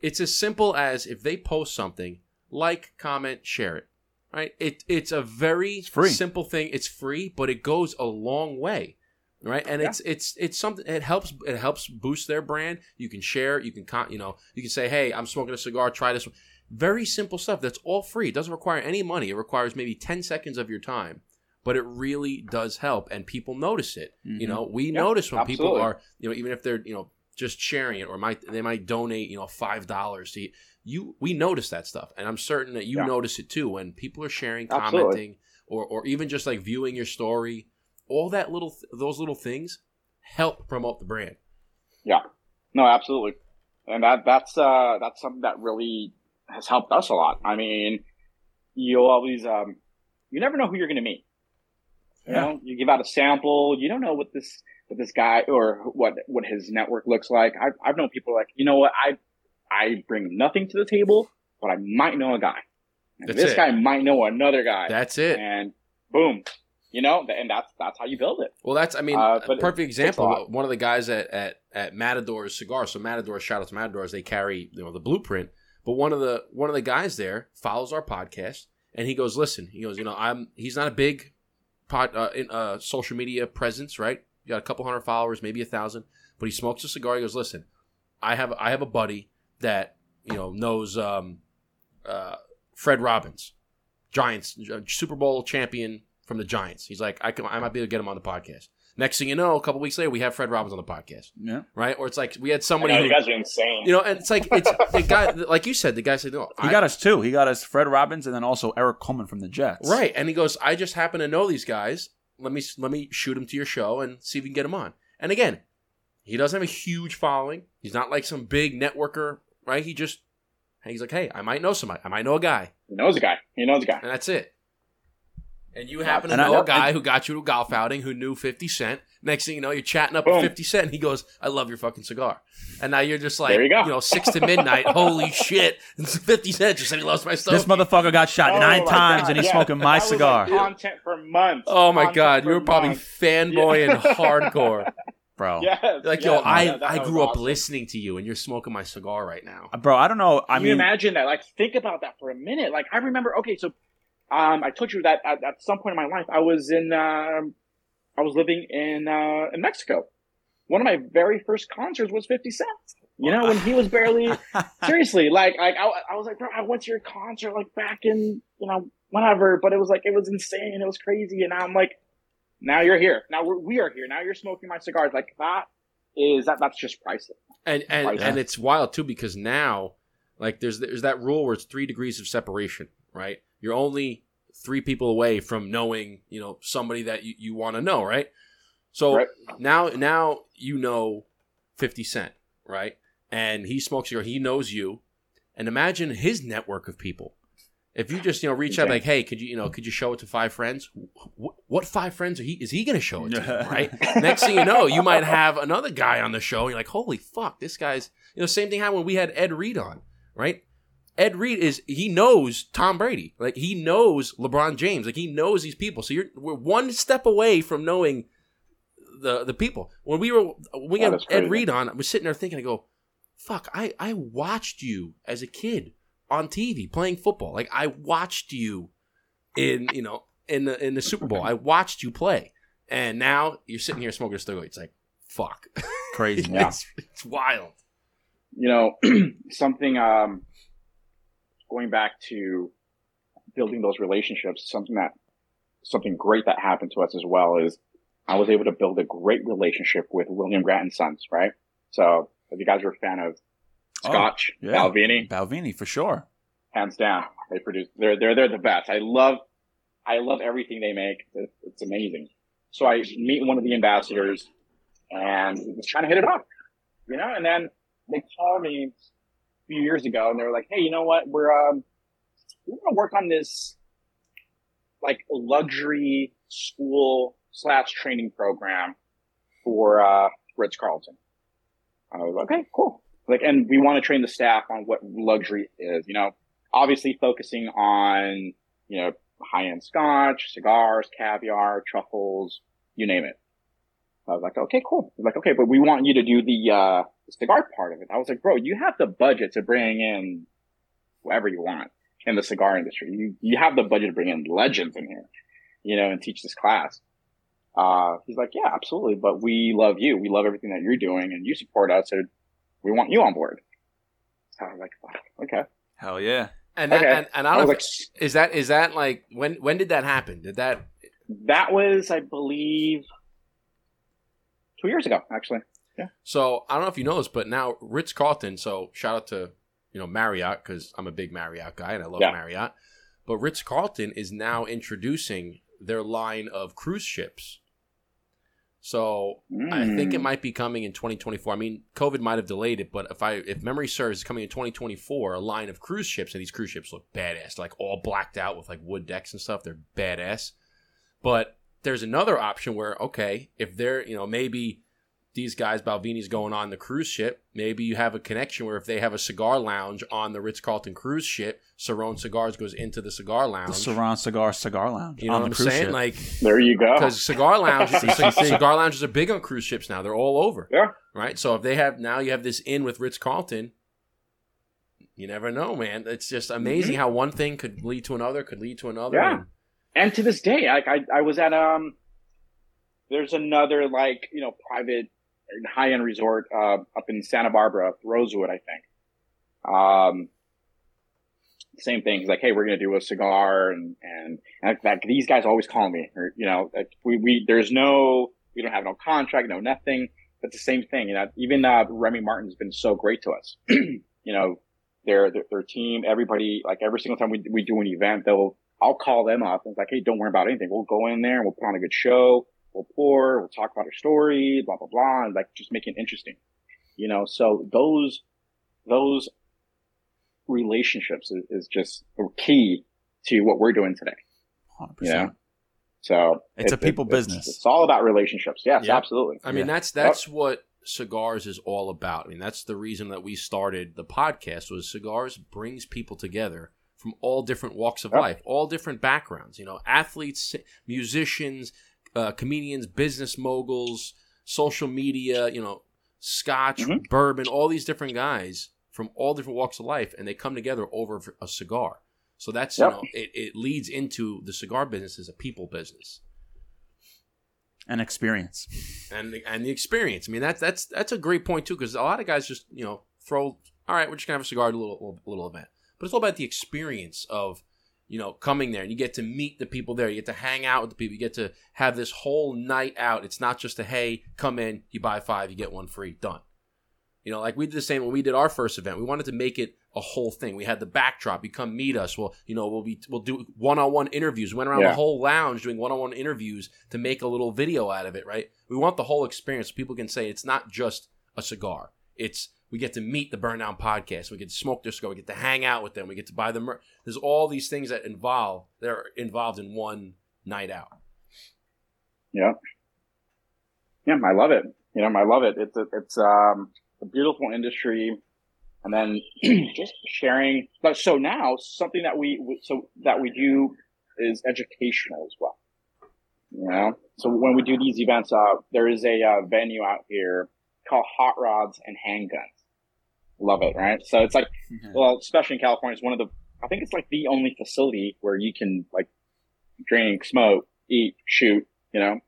It's as simple as if they post something, like, comment, share it. Right? It it's a very free. simple thing. It's free, but it goes a long way. Right? And Yeah. it's it's it's something it helps it helps boost their brand. You can share, you can con- you know, you can say, "Hey, I'm smoking a cigar, try this one." Very simple stuff. That's all free. It doesn't require any money. It requires maybe 10 seconds of your time, but it really does help and people notice it. You Mhm. know, we Yeah, notice when people are, you know, even if they're, you know, just sharing it or might they might donate, you know, five dollars to you. We notice that stuff, and I'm certain that you Yeah. notice it too when people are sharing, Absolutely. commenting, or or even just like viewing your story. All that little, those little things help promote the brand. Yeah. No, absolutely. And that, that's, uh, that's something that really has helped us a lot. I mean, you'll always, um, you never know who you're going to meet. You Yeah. know, you give out a sample. You don't know what this what this guy or what what his network looks like. I've I've known people like you know what I I bring nothing to the table, but I might know a guy. And this it. guy might know another guy. That's it. And boom, you know, and that's that's how you build it. Well, that's I mean, Uh, a perfect example. One of the guys at at at Matador's cigar. So Matador, shout out to Matador's. They carry you know the blueprint. But one of the one of the guys there follows our podcast, and he goes, "Listen, he goes, you know, I'm he's not a big pod uh, in uh, social media presence, right? You got a couple hundred followers, maybe a thousand, but he smokes a cigar. He goes, listen, I have I have a buddy that you know knows um, uh, Fred Robbins, Giants uh, Super Bowl champion from the Giants. He's like, I can I might be able to get him on the podcast. Next thing you know, a couple weeks later, we have Fred Robbins on the podcast, Yeah. right? Or it's like we had somebody, know, who, you guys are insane. you know, and it's like it's the guy, like you said, the guy said, no, He I- got us too. He got us Fred Robbins and then also Eric Coleman from the Jets. Right. And he goes, I just happen to know these guys. Let me let me shoot them to your show and see if we can get him on. And again, he doesn't have a huge following. He's not like some big networker, right? He just he's like, hey, I might know somebody. I might know a guy, He knows a guy. He knows a guy. and that's it. And you happen to And know know- a guy who got you to a golf outing who knew 50 Cent. Next thing you know, you're chatting up with Boom. 50 Cent, and he goes, I love your fucking cigar. And now you're just like, There you go. know, six to midnight. (laughs) Holy shit. And (laughs) 50 Cent just said he loves my stuff. This motherfucker got shot Oh nine times God, and he's yeah. smoking my That was, cigar. content for months. oh my Content God. You were probably months. fanboying Yeah. hardcore. (laughs) Bro. Yes, Like, yes, yo, I, that- that I was grew up awesome. listening to you, and you're smoking my cigar right now. Bro, I don't know. I Can you mean, imagine that? Like, think about that for a minute. Like, I remember. Okay, so, um, I told you that at, at some point in my life, I was in, um, I was living in uh, in Mexico. One of my very first concerts was Fifty Cent. You know, when he was barely (laughs) seriously like, like I, I was like, bro, I went to your concert like back in, you know, whatever. But it was like it was insane. It was crazy, and now I'm like, now you're here. Now we're, we are here. Now you're smoking my cigars. Like that is that that's just priceless. And and Right. and it's wild too because now, like there's there's that rule where it's three degrees of separation, right? You're only three people away from knowing, you know, somebody that you, you want to know, right? So Right. now now you know Fifty Cent, right? And he smokes your he knows you, and imagine his network of people. If you just you know reach out like, hey, could you you know could you show it to five friends? What, what five friends are he is he going to show it to? right? Next thing you know, you might have another guy on the show. And you're like, holy fuck, this guy's. You know, same thing happened when we had Ed Reed on, right? Ed Reed is he knows Tom Brady, like he knows LeBron James, like he knows these people. So you're we're one step away from knowing the the people. When we were when we That had Ed. Reed on, I was sitting there thinking, I go, fuck, I I watched you as a kid on TV playing football. Like I watched you in you know in the in the Super Bowl. I watched you play, and now you're sitting here smoking a cigar. It's like fuck, crazy. Yeah. (laughs) it's, it's wild. you know, (clears throat) something um, going back to building those relationships, something that something great that happened to us as well is I was able to build a great relationship with William Grant and Sons, right? So if you guys are a fan of Oh, Scotch, yeah. Balvenie, Balvini for sure. hands down, they produce. They're they're they're the best. I love I love everything they make. It's, it's amazing. So I meet one of the ambassadors and was trying to hit it off, you know. And then they call me few years ago, and they were like, "Hey, you know what? We're um we're gonna work on this like luxury school slash training program for uh, Ritz Carlton." I was like, "Okay, cool." Like, and we want to train the staff on what luxury is. You know, obviously focusing on you know high end scotch, cigars, caviar, truffles, you name it. I was like, okay, cool. Like, okay, but we want you to do the, uh, the cigar part of it. I was like, bro, you have the budget to bring in whoever you want in the cigar industry. You, you have the budget to bring in legends in here, you know, and teach this class. Uh, he's like, yeah, absolutely. But we love you. We love everything that you're doing and you support us. So we want you on board. So I was like, fuck, okay. Hell yeah. And that, Okay. and, and I I was know, like, if- is that is that like when when did that happen? Did that that was, I believe, two years ago, actually. So? I don't know if you know this, but now Ritz Carlton. So shout out to you know Marriott because I'm a big Marriott guy and I love Yeah. Marriott. But Ritz Carlton is now introducing their line of cruise ships. So I think it Mm. might be coming in 2024. I mean, COVID might have delayed it, but if I if memory serves, it's coming in 2024. A line of cruise ships, and these cruise ships look badass, like all blacked out with like wood decks and stuff. They're badass. But there's another option where okay, if they're you know maybe these guys Balvenie's going on the cruise ship, maybe you have a connection where if they have a cigar lounge on the Ritz Carlton cruise ship, Ceron Cigars goes into the cigar lounge. The lounge. Ceron Cigar Cigar Lounge you know on what the I'm cruise saying? ship. Like There you go. because cigar lounges, (laughs) cigar lounges are big on cruise ships now. They're all over. Yeah. Right. So if they have now, you have this in with Ritz Carlton. You never know, man. It's just amazing how one thing could lead to another, could lead to another. Yeah. and- and to this day, like I, I was at um, there's another like you know private high end resort uh, up in Santa Barbara, Rosewood, I think. Um, same thing. He's like, hey, we're gonna do a cigar, and and, and like these guys always call me, or you know, we we there's no we don't have no contract, no nothing. But the same thing, you know. Even uh, Remy Martin's been so great to us. (clears throat) you know, their, their their team, everybody, like every single time we we do an event, they'll I'll call them up and it's like, hey, don't worry about anything. We'll go in there and we'll put on a good show. We'll pour, we'll talk about her story, blah blah blah, and like just make it interesting, you know. So those those relationships is, is just key to what we're doing today. 100%. Yeah. So It's a people business. It's, all about relationships. Yes, Yep. absolutely. I mean, Yeah. that's that's what cigars is all about. I mean, that's the reason that we started the podcast was cigars brings people together from all different walks of Yep. life, all different backgrounds. You know, athletes, musicians, uh, comedians, business moguls, social media. You know, Scotch, Mhm. bourbon, all these different guys from all different walks of life, and they come together over a cigar. So that's Yep. you know, it, it leads into the cigar business as a people business An experience. and the, and the experience. I mean, that's that's that's a great point too, because a lot of guys just you know throw. All right, we're just gonna have a cigar, a little, little little event, but it's all about the experience of you know coming there, and you get to meet the people there, you get to hang out with the people, you get to have this whole night out. It's not just a hey, come in, you buy five, you get one free, done. You know, like we did the same when we did our first event. We wanted to make it a whole thing. We had the backdrop. You come meet us. We'll, you know, we'll be we'll do one-on-one interviews. We went around Yeah. the whole lounge doing one-on-one interviews to make a little video out of it. Right? We want the whole experience. So people can say it's not just a cigar. It's we get to meet the Burn Down podcast. We get to smoke their cigar. We get to hang out with them. We get to buy them. There's all these things that involve that are involved in one night out. Yeah. Yeah, I love it. You know, I love it. It's a, it's um, a beautiful industry, and then (clears throat) just sharing. But so now something that we so that we do is educational as well. You know, so when we do these events, uh, there is a uh, venue out here called Hot Rods and Handguns. Love it, right? So it's like well, especially in California, it's one of the, I think it's like the only facility where you can like drink, smoke, eat, shoot, you know.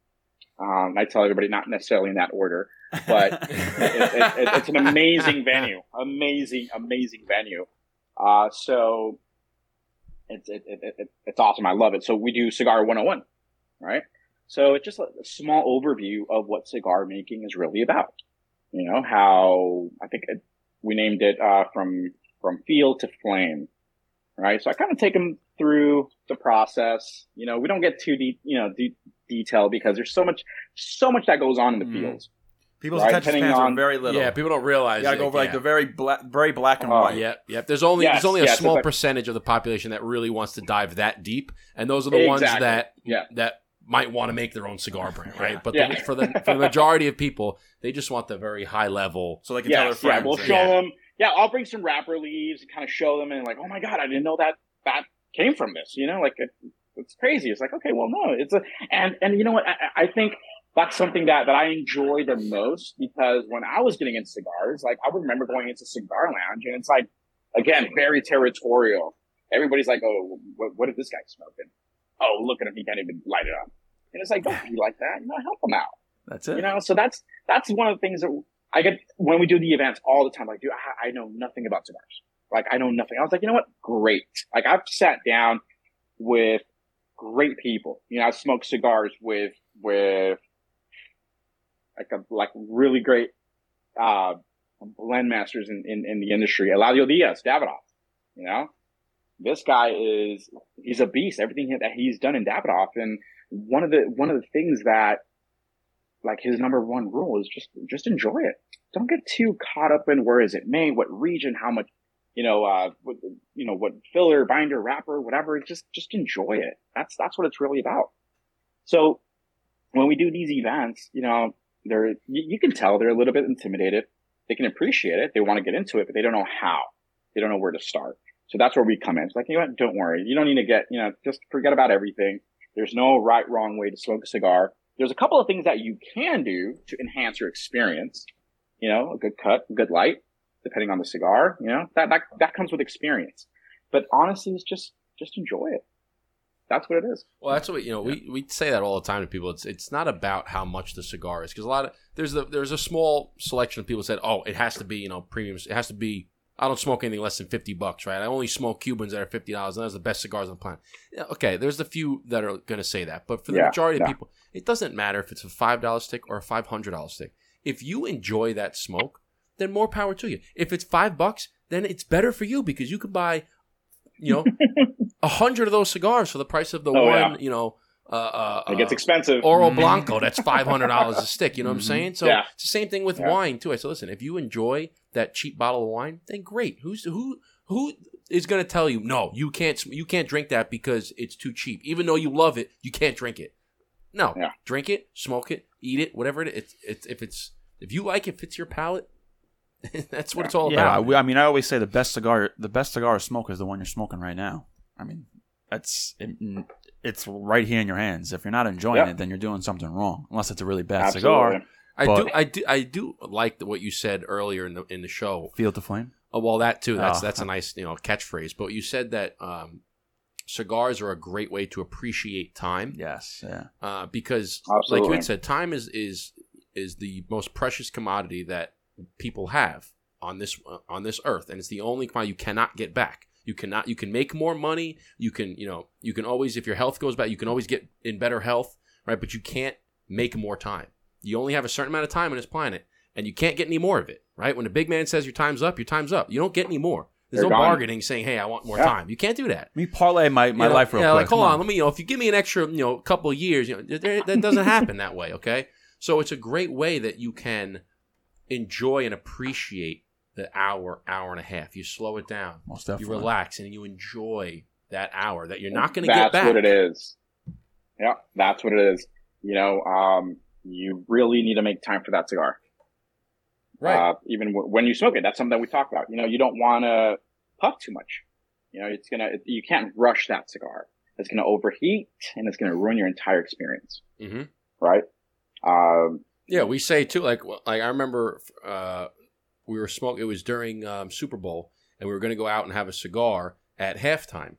Um, I tell everybody not necessarily in that order, but (laughs) it, it, it, it's an amazing venue, amazing, amazing venue. Uh, so it's, it, it, it, it's awesome. I love it. So we do cigar 101, right? So it's just a small overview of what cigar making is really about. You know, how I think it, we named it, uh, from, from field to flame, right? So I kind of take them through the process. You know, we don't get too deep, you know, deep detail because there's so much, so much that goes on in the Mhm. fields. People's Right, attention depending spans are on- very little. Yeah, people don't realize. you gotta go it, over like yeah. the very black, very black and Oh, white. Yep, yep. There's only Yes, there's only a yes, small like- percentage of the population that really wants to dive that deep, and those are the ones that Yeah. that might want to make their own cigar brand, (laughs) right? But Yeah. the, for the for the majority of people, they just want the very high level. So they can tell their Yes, yeah, friends. we'll that- show Yeah. them. Yeah, I'll bring some wrapper leaves and kind of show them, and like, oh my god, I didn't know that that came from this. You know, like it, it's crazy. It's like, okay, well, no, it's a, and and you know what? I, I think that's something that that I enjoy the most because when I was getting into cigars, like I would remember going into cigar lounge, and it's like, again, very territorial. Everybody's like, oh, what, what is this guy smoking? Oh, look at him, he can't even light it up. And it's like, don't be like that. You know, help him out. That's it. You know, so that's that's one of the things that I get when we do the events all the time. Like, dude, I, I know nothing about cigars. Like, I know nothing. I was like, you know what? Great. Like, I've sat down with great people. You know, I've smoked cigars with with like a like really great uh blend masters in, in, in the industry. Eladio Diaz, Davidoff. You know, this guy is he's a beast. Everything that he's done in Davidoff, and one of the one of the things that like his number one rule is just just enjoy it. Don't get too caught up in where is it made, what region, how much, you know, uh, what, you know, what filler, binder, wrapper, whatever. Just just enjoy it. That's that's what it's really about. So when we do these events, you know, they're you, you can tell they're a little bit intimidated. They can appreciate it. They want to get into it, but they don't know how. They don't know where to start. So that's where we come in. It's like, you know what? Don't worry. You don't need to get, you know, just forget about everything. There's no right, wrong way to smoke a cigar. There's a couple of things that you can do to enhance your experience. You know, a good cut, a good light, depending on the cigar. You know, that, that, that comes with experience. But honestly, it's just, just enjoy it. That's what it is. Well, that's what you know. We, we say that all the time to people. It's it's not about how much the cigar is because a lot of there's the there's a small selection of people said, oh, it has to be you know premium. It has to be. I don't smoke anything less than fifty bucks, right? I only smoke Cubans that are fifty dollars, and that's the best cigars on the planet. Yeah, okay, there's a few that are going to say that, but for the Yeah, majority of people, it doesn't matter if it's a five dollar stick or a five hundred dollar stick. If you enjoy that smoke, then more power to you. If it's five bucks, then it's better for you because you could buy, you know, (laughs) a hundred of those cigars for the price of the Oh, one, yeah. you know, uh, uh, It gets uh, expensive. Oro Mhm. Blanco, that's (laughs) five hundred dollars a stick. You know what I'm saying? So Yeah. it's the same thing with Yeah. wine too. I said, listen, if you enjoy that cheap bottle of wine, then great. Who's who who is going to tell you no? You can't you can't drink that because it's too cheap. Even though you love it, you can't drink it. No, Yeah. drink it, smoke it, eat it, whatever it is. It's, it's if it's if you like it, fits your palate. (laughs) that's what it's all about. I, I mean, I always say the best cigar, the best cigar to smoke is the one you're smoking right now. I mean, that's it, it's right here in your hands. If you're not enjoying Yeah. it, then you're doing something wrong. Unless it's a really bad Absolutely. cigar. I But- do, I do, I do like the, what you said earlier in the in the show. Feel the flame. Oh, well, that too. That's Oh. that's a nice you know catchphrase. But you said that um, cigars are a great way to appreciate time Yes. Yeah. uh, because, like you had said, time is is is the most precious commodity that people have on this uh, on this earth, and it's the only commodity you cannot get back. You cannot. You can make more money. You can. You know. You can always, if your health goes bad, you can always get in better health, right? But you can't make more time. You only have a certain amount of time on this planet, and you can't get any more of it, right? When the big man says your time's up, your time's up. You don't get any more. There's They're no gone. bargaining saying, "Hey, I want more Yeah. time." You can't do that. Let me parlay my, my You know, life real yeah, quick. like hold Come on, let me. You know, if you give me an extra, you know, couple of years, you know, that doesn't happen that way. Okay, so it's a great way that you can enjoy and appreciate the hour, hour and a half. You slow it down, Most definitely. you relax, and you enjoy that hour that you're not going to get back. That's what it is. Yeah, that's what it is. You know, um, you really need to make time for that cigar. Right. Uh, even w- when you smoke it, that's something that we talk about. You know, you don't want to puff too much. You know, it's gonna, you can't rush that cigar. It's gonna overheat and it's gonna ruin your entire experience. hmm Right? Um, Yeah, we say too. Like, like I remember uh, we were smoking. It was during um, Super Bowl, and we were going to go out and have a cigar at halftime.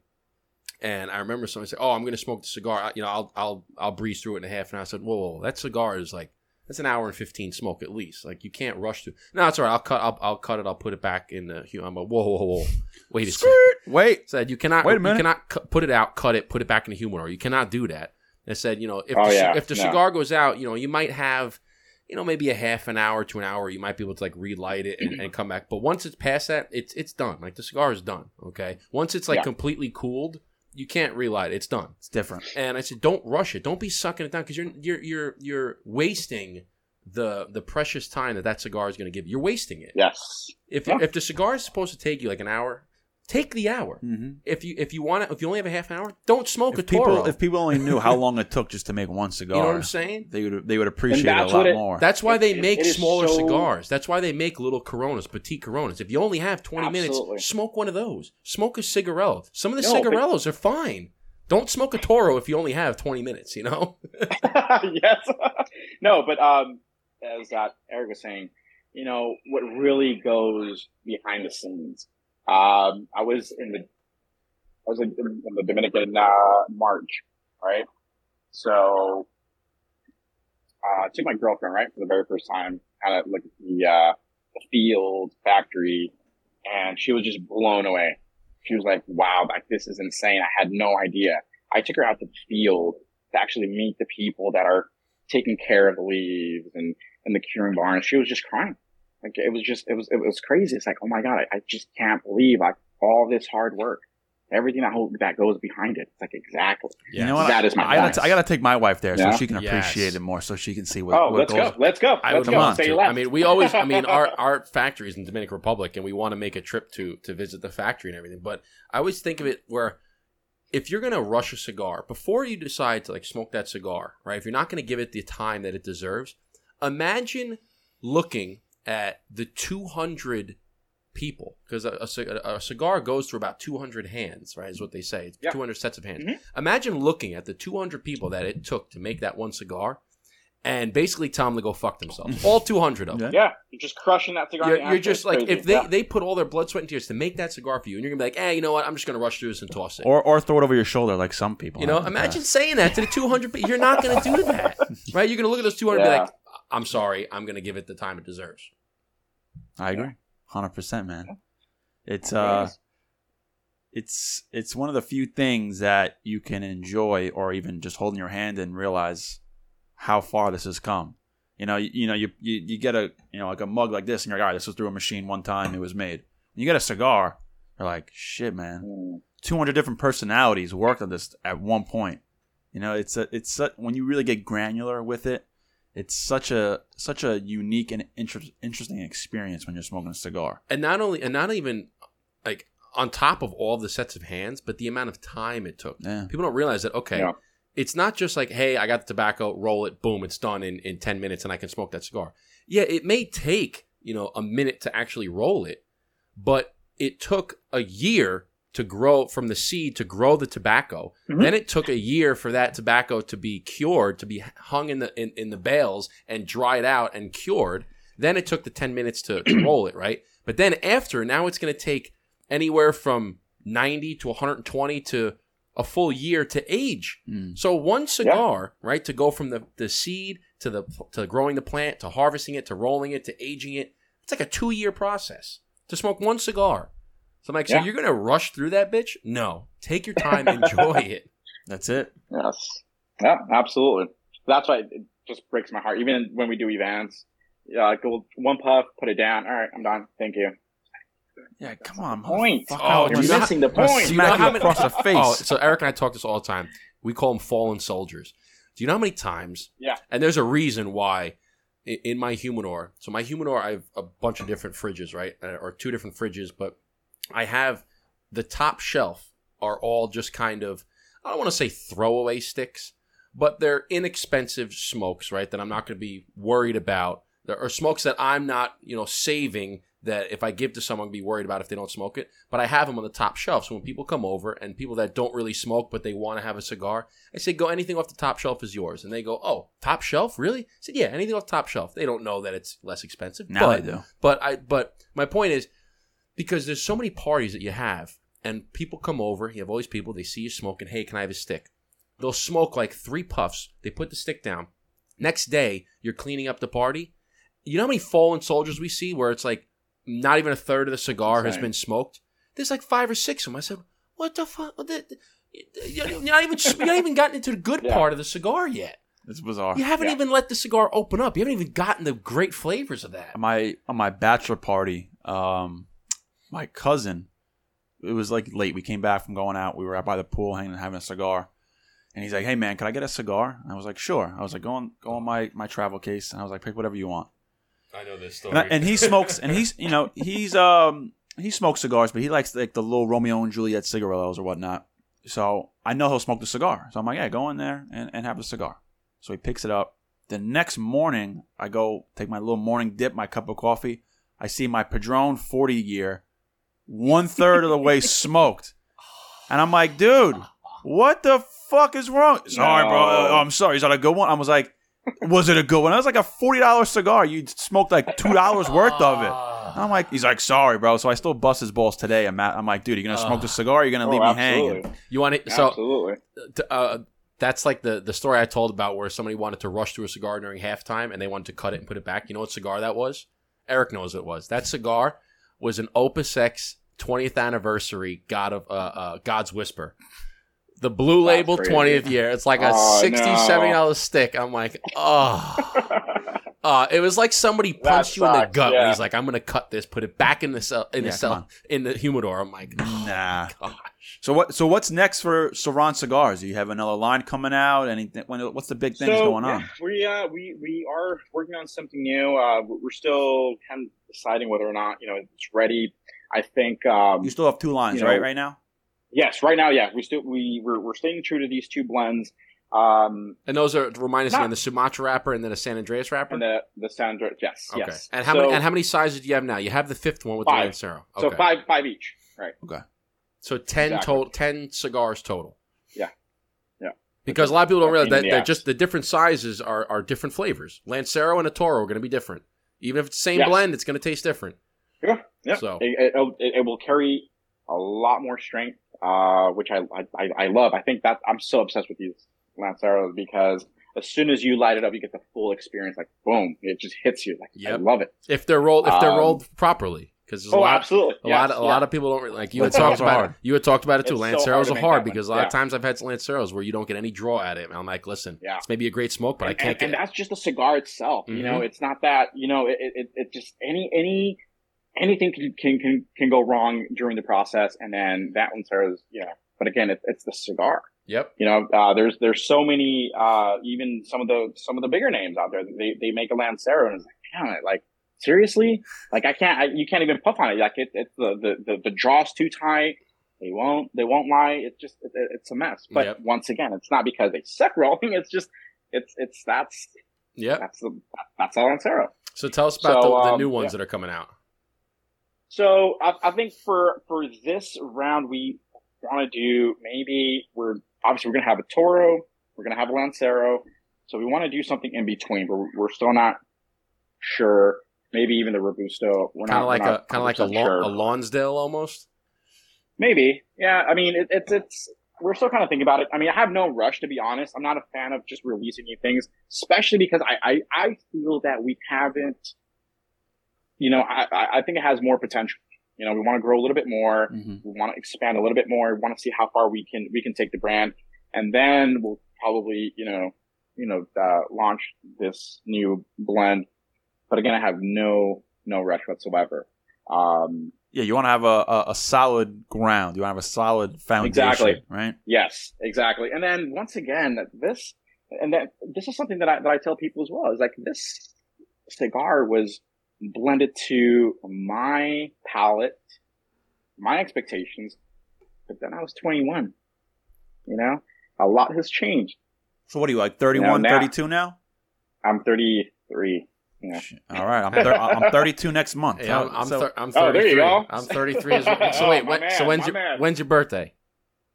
And I remember someone said, "Oh, I'm going to smoke the cigar. You know, I'll I'll I'll breeze through it in a half." And I said, "Whoa, whoa, that cigar is like that's an hour and fifteen smoke at least. Like you can't rush through." No, it's all right. I'll cut. I'll, I'll cut it. I'll put it back in the. I'm a whoa, whoa, whoa. Wait a second. Wait. Said you cannot. Wait a minute. You cannot cu- put it out, cut it, put it back in the humidor. You cannot do that. They said, you know, if Oh, the, yeah, if the no. cigar goes out, you know, you might have, you know, maybe a half an hour to an hour. You might be able to like relight it and, mm-hmm. and come back. But once it's past that, it's it's done. Like the cigar is done. Okay. Once it's like Yeah. completely cooled, you can't relight it. It's done. It's different. And I said, don't rush it. Don't be sucking it down because you're you're you're you're wasting the the precious time that that cigar is going to give you. You're wasting it. yes. If Yeah. if the cigar is supposed to take you like an hour, take the hour. Mm-hmm. If you if you want to, if you only have a half an hour, don't smoke a people, Toro. if people only knew how (laughs) long it took just to make one cigar, you know what I'm saying? they would they would appreciate it a lot it- more. That's why It- they it- make it is smaller so- cigars. That's why they make little Coronas, petite Coronas. If you only have 20 Absolutely. minutes, smoke one of those. Smoke a cigarillo. Some of the No, but- cigarillos are fine. Don't smoke a Toro if you only have 20 minutes. You know? (laughs) (laughs) yes. no, but um, as uh, Eric was saying, you know what really goes behind the scenes. Um, I was in the I was in, in the Dominican uh, March, right? So uh, took my girlfriend right for the very first time out at like the uh, the field factory, and she was just blown away. She was like, "Wow, like this is insane! I had no idea." I took her out to the field to actually meet the people that are taking care of the leaves and, and the curing barn. She was just crying. Like it was just, it was, it was crazy. It's like, oh my God, I, I just can't believe like all this hard work, everything that whole, that goes behind it. It's like, exactly. You know what? That is my I gotta, t- I gotta take my wife there Yeah? so she can Yes. appreciate it more, so she can see what. Oh, what let's goes. go. Let's go. I Let's would go. love Say to. left. I mean, we always. I mean, (laughs) our our factory is in Dominican Republic, and we want to make a trip to to visit the factory and everything. But I always think of it where if you're gonna rush a cigar before you decide to like smoke that cigar, right? If you're not gonna give it the time that it deserves, imagine looking at the 200 people because a, a a cigar goes through about 200 hands, right? Is what they say. It's Yeah. 200 sets of hands. Mhm. Imagine looking at the 200 people that it took to make that one cigar, and basically tell them to go fuck themselves. All 200 of them. Yeah. yeah. You're just crushing that cigar. You're, the you're just It's like crazy. if they, Yeah. they put all their blood, sweat, and tears to make that cigar for you, and you're gonna be like, hey, you know what? I'm just gonna rush through this and toss it. Or or throw it over your shoulder like some people. you know, have in the imagine past. saying that to the 200 people. You're not gonna do that, right? You're gonna look at those 200 and be like, I'm sorry, I'm gonna give it the time it deserves. I agree, hundred percent, man. It's uh, it's it's one of the few things that you can enjoy, or even just holding your hand and realize how far this has come. You know, you, you know, you, you you get a you know like a mug like this, and you're like, all right, this was through a machine one time, it was made. When you get a cigar, you're like, shit, man, Mm. two hundred different personalities worked on this at one point. You know, it's a it's a, when you really get granular with it, it's such a such a unique and inter- interesting experience when you're smoking a cigar. and not only and not even like on top of all the sets of hands, but the amount of time it took. Yeah. People don't realize that. Okay, Yeah. it's not just like, hey, I got the tobacco, roll it, boom, it's done in in ten minutes, and I can smoke that cigar. Yeah, it may take you know a minute to actually roll it, but it took a year to grow from the seed to grow the tobacco. Mhm. Then it took a year for that tobacco to be cured, to be hung in the in, in the bales and dried out and cured. Then it took the 10 minutes to, to (clears throat) roll it, right? But then after, now it's going to take anywhere from 90 to 120 to a full year to age. Mm. So one cigar, right, to go from the, the seed to the to growing the plant to harvesting it to rolling it to aging it, it's like a two year process to smoke one cigar. So I'm like, so Yeah. you're gonna rush through that bitch? No, take your time, enjoy (laughs) it. That's it. Yes. Yeah, absolutely. That's why it just breaks my heart. Even when we do events, yeah, go one puff, put it down. All right, I'm done. Thank you. Yeah, come on, Point. motherfucker. Oh, you're gonna missing the point. You know how many- across the (laughs) face. Oh, so Eric and I talk this all the time. We call them fallen soldiers. Do you know how many times? Yeah. And there's a reason why in my humidor. So my humidor, I have a bunch of different fridges, right, Uh, or two different fridges, but I have the top shelf are all just kind of I don't want to say throwaway sticks, but they're inexpensive smokes, right? That I'm not going to be worried about. There are smokes that I'm not, you know, saving that if I give to someone, be worried about if they don't smoke it. But I have them on the top shelf. So when people come over and people that don't really smoke but they want to have a cigar, I say, go anything off the top shelf is yours. And they go, oh, top shelf, really? I said, yeah, anything off the top shelf. They don't know that it's less expensive. now but, I do. but I but my point is because there's so many parties that you have and people come over, you have all these people, they see you smoking, hey, can I have a stick? They'll smoke like three puffs, they put the stick down. Next day, you're cleaning up the party. You know how many fallen soldiers we see where it's like not even a third of the cigar has been smoked? There's like five or six of them. I said, what the fuck? You're not even you're not even gotten into the good (laughs) Yeah. part of the cigar yet. It's bizarre. You haven't Yeah. even let the cigar open up. You haven't even gotten the great flavors of that. on my on my bachelor party, um, my cousin, it was like late. We came back from going out. We were out by the pool, hanging, having a cigar, and he's like, "Hey man, can I get a cigar?" And I was like, "Sure." I was like, "Go on, go on my my travel case," and I was like, "Pick whatever you want." I know this story. And, I, and he smokes, and he's you know he's um he smokes cigars, but he likes like the little Romeo and Juliet cigarillos or whatnot. So I know he'll smoke the cigar. So I'm like, yeah, go in there and, and have a cigar. So he picks it up. The next morning, I go take my little morning dip, my cup of coffee. I see my Padron 40 year, one third of the way (laughs) smoked, and I'm like, dude, what the fuck is wrong? Sorry, bro. Oh, I'm sorry. Is that a good one? I was like, was it a good one? That was like a forty dollars cigar. You smoked like two dollars worth of it. I'm like, he's like, sorry, bro. So I still bust his balls today. I'm, at, I'm like, dude, you're gonna smoke the cigar? Or you gonna Oh, leave me absolutely. hanging? You want it? So absolutely. t- uh, that's like the the story I told about where somebody wanted to rush through a cigar during halftime and they wanted to cut it and put it back. You know what cigar that was? Eric knows what it was. That cigar was an Opus X 20th anniversary God of uh, uh, God's Whisper. The blue That's label crazy. 20th year. It's like a Oh, 60 no. 70 dollar stick. I'm like, oh. (laughs) Uh, it was like somebody That punched you in the sucks, gut when yeah. he's like, "I'm gonna cut this, put it back in the cell, in Yeah, the cell, in the humidor." I'm like, oh, Nah. gosh. So what? So what's next for Ceron Cigars? Do you have another line coming out? Anything? When, what's the big things so, going on? yeah, we uh, we we are working on something new. Uh, we're still kind of deciding whether or not you know it's ready. I think. Um, You still have two lines, you know, right? Right now. yes, right now, yeah, we still we we're, we're staying true to these two blends. Um, And those are remind us Not- again: the Sumatra wrapper and then a San Andrés wrapper. and the the Sandra, yes, okay. yes. And how So- many and how many sizes do you have now? You have the fifth one with Five. the Lancero. Okay. So five five each, right? Okay. So ten Exactly. total, ten cigars total. Yeah. Yeah. Because a lot of people don't realize Pain in that the they're ass. just the different sizes are are different flavors. Lancero and a Toro are going to be different. Even if it's the same Yes. blend, it's going to taste different. Yeah, yeah. So- it, it, it, will carry a lot more strength, uh, which I, I I- love. I think that I'm so obsessed with these Lanceros because as soon as you light it up, you get the full experience. Like boom, it just hits you. Like I love it. If they're rolled, if they're Um, rolled properly, because there's a Oh, lot, absolutely. a Yes, lot, of, a yeah. lot of people don't re- like you had talked about. hard. It. You had talked about it too. It's so Lanceros hard to are hard that one. because a lot of times I've had Lanceros where you don't get any draw at it. And I'm like, listen, Yeah. it's maybe a great smoke, but I can't and, get. and that's just the cigar itself. You know, Mhm. it's not that. You know, it it, it just any any anything can, can can can go wrong during the process, and then that Lancero's. You know, but again, it, it's the cigar. Yep. You know, uh, there's there's so many, uh, even some of the some of the bigger names out there. They they make a Lancero, and it's like, damn it, like seriously, like I can't, I, you can't even puff on it. Like it, it's the, the the the draw's too tight. They won't they won't lie. It's just it, it's a mess. But Yep. once again, it's not because they suck rolling. It's just it's it's that's Yep. that's the that's all Lancero. So tell us about So, the, the um, new ones yeah. that are coming out. So I, I think for for this round, we want to do maybe we're obviously we're gonna have a Toro, we're gonna have a Lancero, so we want to do something in between. But we're, we're still not sure. Maybe even the Robusto. We're Kind not of like a kind of like a, 100% Lon- sure. a Lonsdale almost. Maybe, yeah. I mean, it, it's it's we're still kind of thinking about it. I mean, I have no rush to be honest. I'm not a fan of just releasing new things, especially because I I, I feel that we haven't. You know, I I- think it has more potential. You know, we want to grow a little bit more. Mhm. We want to expand a little bit more. We want to see how far we can we can take the brand, and then we'll probably you know you know uh, launch this new blend. But again, I have no no rush whatsoever. Um, Yeah, you want to have a, a, a solid ground. You want to have a solid foundation, Exactly. right? Yes, exactly. And then once again, this and that this is something that I that I tell people as well is like this cigar was blended to my palate, my expectations, but then I was 21. You know, a lot has changed. So what are you like 31, now- 32 now? I'm 33. Yeah. All right, I'm thir- I'm 32 next month. Hey, I'm I'm, So- thir- I'm Oh, 33. there you go. I'm 33 as (laughs) well. So wait, Oh, my when, man, so when's your man. when's your birthday?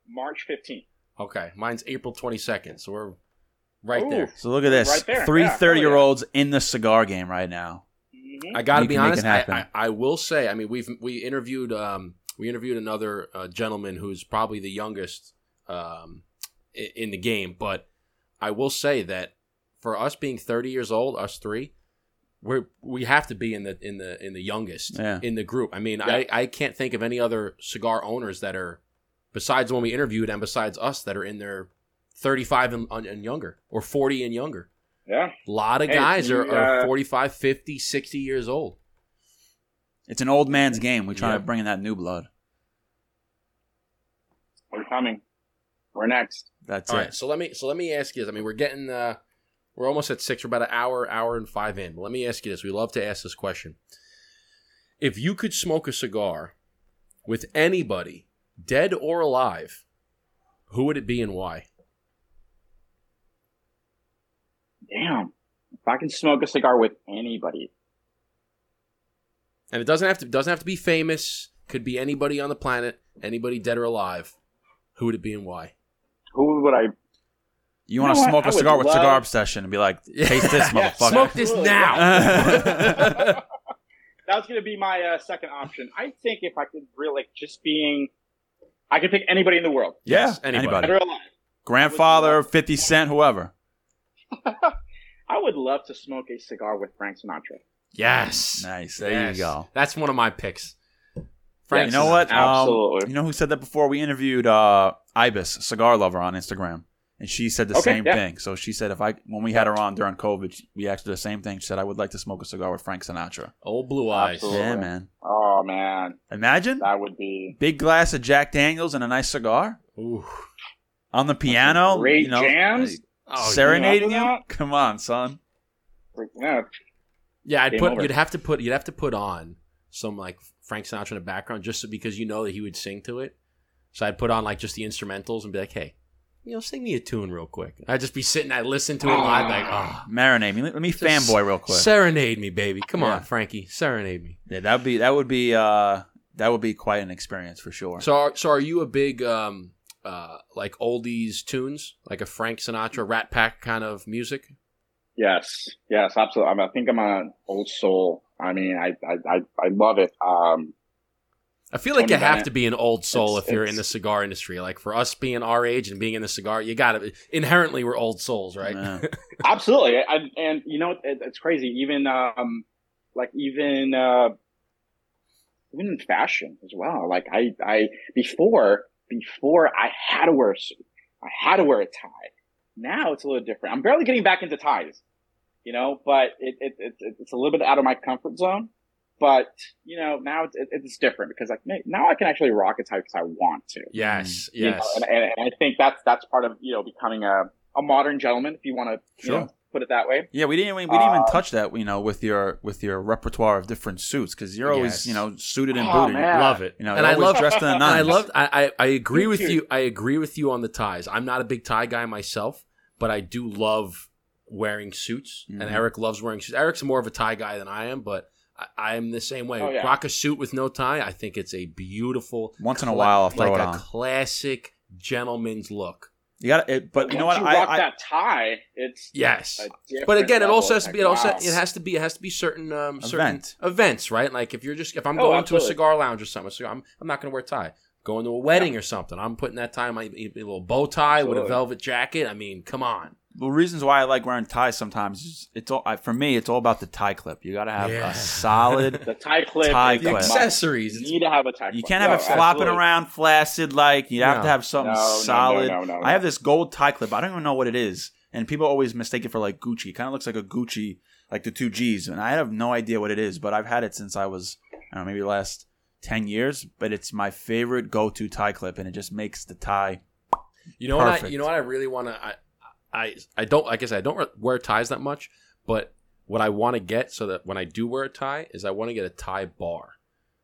March 15th. Okay, mine's April 22nd. So we're right Ooh. there. so look at this. Right there, Three yeah, 30 year olds in the cigar game right now. Mhm. I got to You be honest. I. I, I will say. I mean, we've we interviewed um we interviewed another uh, gentleman who's probably the youngest um in, in the game, but I will say that for us being 30 years old, us three, we're we have to be in the in the in the youngest Yeah. in the group. I mean, Yeah. I I can't think of any other cigar owners that are besides the one we interviewed and besides us that are in their 35 and, and younger or 40 and younger. Yeah. A lot of Hey, guys are, you, are uh, 45, 50, 60 years old. It's an old man's game. We try Yeah. to bring in that new blood. We're coming. We're next. That's All it. right, so let me so let me ask you this. I mean, we're getting uh we're almost at six. We're about an hour, hour and five in. But let me ask you this. We love to ask this question. If you could smoke a cigar with anybody, dead or alive, who would it be and why? Damn. If I can smoke a cigar with anybody, And it doesn't have to doesn't have to be famous. Could be anybody on the planet, anybody dead or alive. Who would it be and why? who would I? You want to what? smoke I a would cigar with love- Cigar Obsession and be like, (laughs) taste this, motherfucker. Smoke this Absolutely. now. (laughs) (laughs) That's going to be my uh, second option. I think if I could really like just being, I could pick anybody in the world, yeah, Yes, anybody. anybody. Grandfather, 50 Cent, whoever. I would love to smoke a cigar with Frank Sinatra. yes. Nice. There Yes. you go. That's one of my picks. Frank you know what? Um, Absolutely. you know who said that before? We interviewed uh, Ibis, cigar lover, on Instagram, and she said the Okay, same yeah. thing. So she said, if I when we had her on during COVID, we asked her the same thing. She said, I would like to smoke a cigar with Frank Sinatra. Old blue eyes. Absolutely. Yeah, man. Oh man, Imagine that would be big glass of Jack Daniels and a nice cigar Ooh. on the piano. great you know, jams. Oh, serenading you know you. Come on, son. Yeah, Yeah, I'd Game put. over. You'd have to put. You'd have to put on some like Frank Sinatra in the background, just so, because you know that he would sing to it. So I'd put on like just the instrumentals and be like, "Hey, you know, sing me a tune real quick." I'd just be sitting. I'd listen to it live, like, "Oh, Marinate me. Let let me Just fanboy real quick. serenade me, baby. Come Yeah. on, Frankie, serenade me." Yeah, that would be that would be uh that would be quite an experience for sure. So, are, so are you a big um uh like oldies tunes, like a Frank Sinatra, Rat Pack kind of music? yes, yes, absolutely. I, mean, I think I'm an old soul. I mean, I I I, I love it. Um, I feel like you have Bennett. to be an old soul It's- if you're in the cigar industry. Like for us being our age and being in the cigar, you got to inherently we're old souls, right? Yeah. (laughs) Absolutely, I, and you know it, it's crazy. Even um, like even uh, even in fashion as well. Like I I before before I had to wear a suit, I had to wear a tie. Now it's a little different. I'm barely getting back into ties, you know, but it, it, it it's a little bit out of my comfort zone. But you know now it's, it's different because like now I can actually rock a tie because I want to. Yes, You know, yes. and, and, and I think that's that's part of you know becoming a, a modern gentleman, if you want to Sure. you know, put it that way. Yeah, we didn't we didn't even Uh, touch that, you know, with your with your repertoire of different suits because you're always, Yes. you know, suited and Oh, booted. man. love it. You know, and I love dressed in a (laughs) And I love. I, I I agree Me with too. you. I agree with you on the ties. I'm not a big tie guy myself, but I do love wearing suits. Mhm. And Eric loves wearing suits. Eric's more of a tie guy than I am, but I, I'm the same way. Oh, yeah. Rock a suit with no tie. I think it's a beautiful. Once in a cla- while, I'll throw like it a on. classic gentleman's look. You got it, but you know what? You rock I, I that tie, it's Yes. But again, it also has to be. It also it has to be. It has to be certain um certain Event. events, right? Like if you're just if I'm Oh, going to a cigar lounge or something, so I'm I'm not going to wear a tie. Going to a wedding or something, I'm putting that tie, in my a little bow tie with a velvet jacket. I mean, come on. The reasons why I like wearing ties sometimes is it's all I, for me. It's all about the tie clip. You got to have Yeah. a solid. the tie clip. Tie is The clip. accessories. You need to have a tie. Clip. You clip. can't have No, it flopping absolutely. around flaccid like you have No. to have something No, no, no, solid. no, no, no. I have this gold tie clip. I don't even know what it is, and people always mistake it for like Gucci. It kind of looks like a Gucci, like the two G's, and I have no idea what it is. But I've had it since I was, I don't know, maybe last ten years. But it's my favorite go-to tie clip, and it just makes the tie. You know what? I, you know what? I really want to. I, I I don't. Like I said, I don't wear ties that much. But what I want to get so that when I do wear a tie is I want to get a tie bar.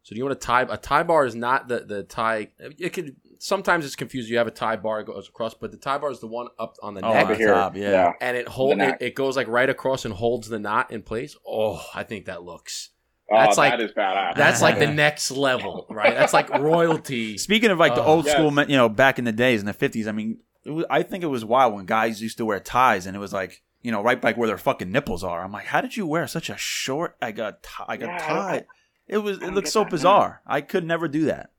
So do you want a tie? A tie bar is not the the tie. It could sometimes it's confused. You have a tie bar it goes across, but the tie bar is the one up on the Oh, neck. here. top, yeah. and it hold it, it goes like right across and holds the knot in place. Oh, I think that looks Oh, That's like- that is badass. that's like the (laughs) next level, right? That's like royalty. Speaking of like the Oh, old yes. school, you know, back in the days in the fifties. I mean, it was, I think it was wild when guys used to wear ties, and it was like. You know, right back where their fucking nipples are. I'm like, how did you wear such a short? I got, tie, I got Yeah, I- It was. It looked so that now. bizarre. I could never do that.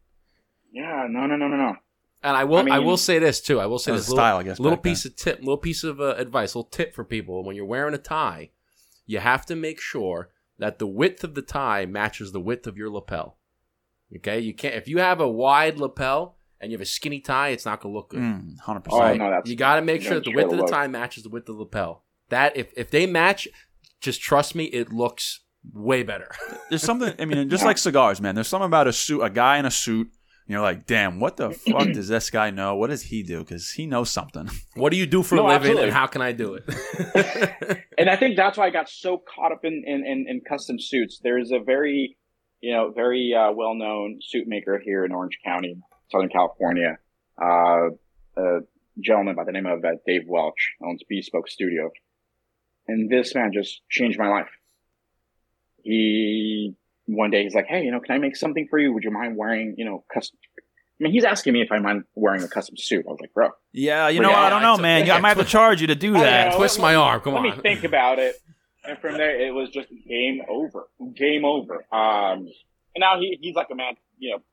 Yeah, no, no, no, no, no. And I will, I, I will say this too. I will say That this was little, style, I guess, little back then. piece of tip, little piece of uh, advice, little tip for people when you're wearing a tie. You have to make sure that the width of the tie matches the width of your lapel. Okay, you can't if you have a wide lapel and you have a skinny tie, it's not going to look good. Mm, Hundred Oh, percent. no, you got to make sure that the width of the tie matches the width of the lapel. That if if they match, just trust me, it looks way better. (laughs) There's something. I mean, just like cigars, man. There's something about a suit, a guy in a suit. And you're like, damn, what the fuck does this guy know? What does he do? Because he knows something. (laughs) what do you do for a living, absolutely. and how can I do it? (laughs) and I think that's why I got so caught up in in, in, in custom suits. There's a very, you know, very uh, well known suit maker here in Orange County, Southern California. Uh, a gentleman by the name of uh, Dave Welch owns Bespoke Studio, and this man just changed my life. He one day he's like, "Hey, you know, can I make something for you? Would you mind wearing, you know, custom?" I mean, he's asking me if I mind wearing a custom suit. I was like, "Bro, Yeah, you know what? yeah, I don't know, a- man. yeah, I might have to charge you to do that. know. Twist my arm. Come let on. me think about it. (laughs) And from there, it was just game over. Game over. Um, and now he, he's like a man, you know,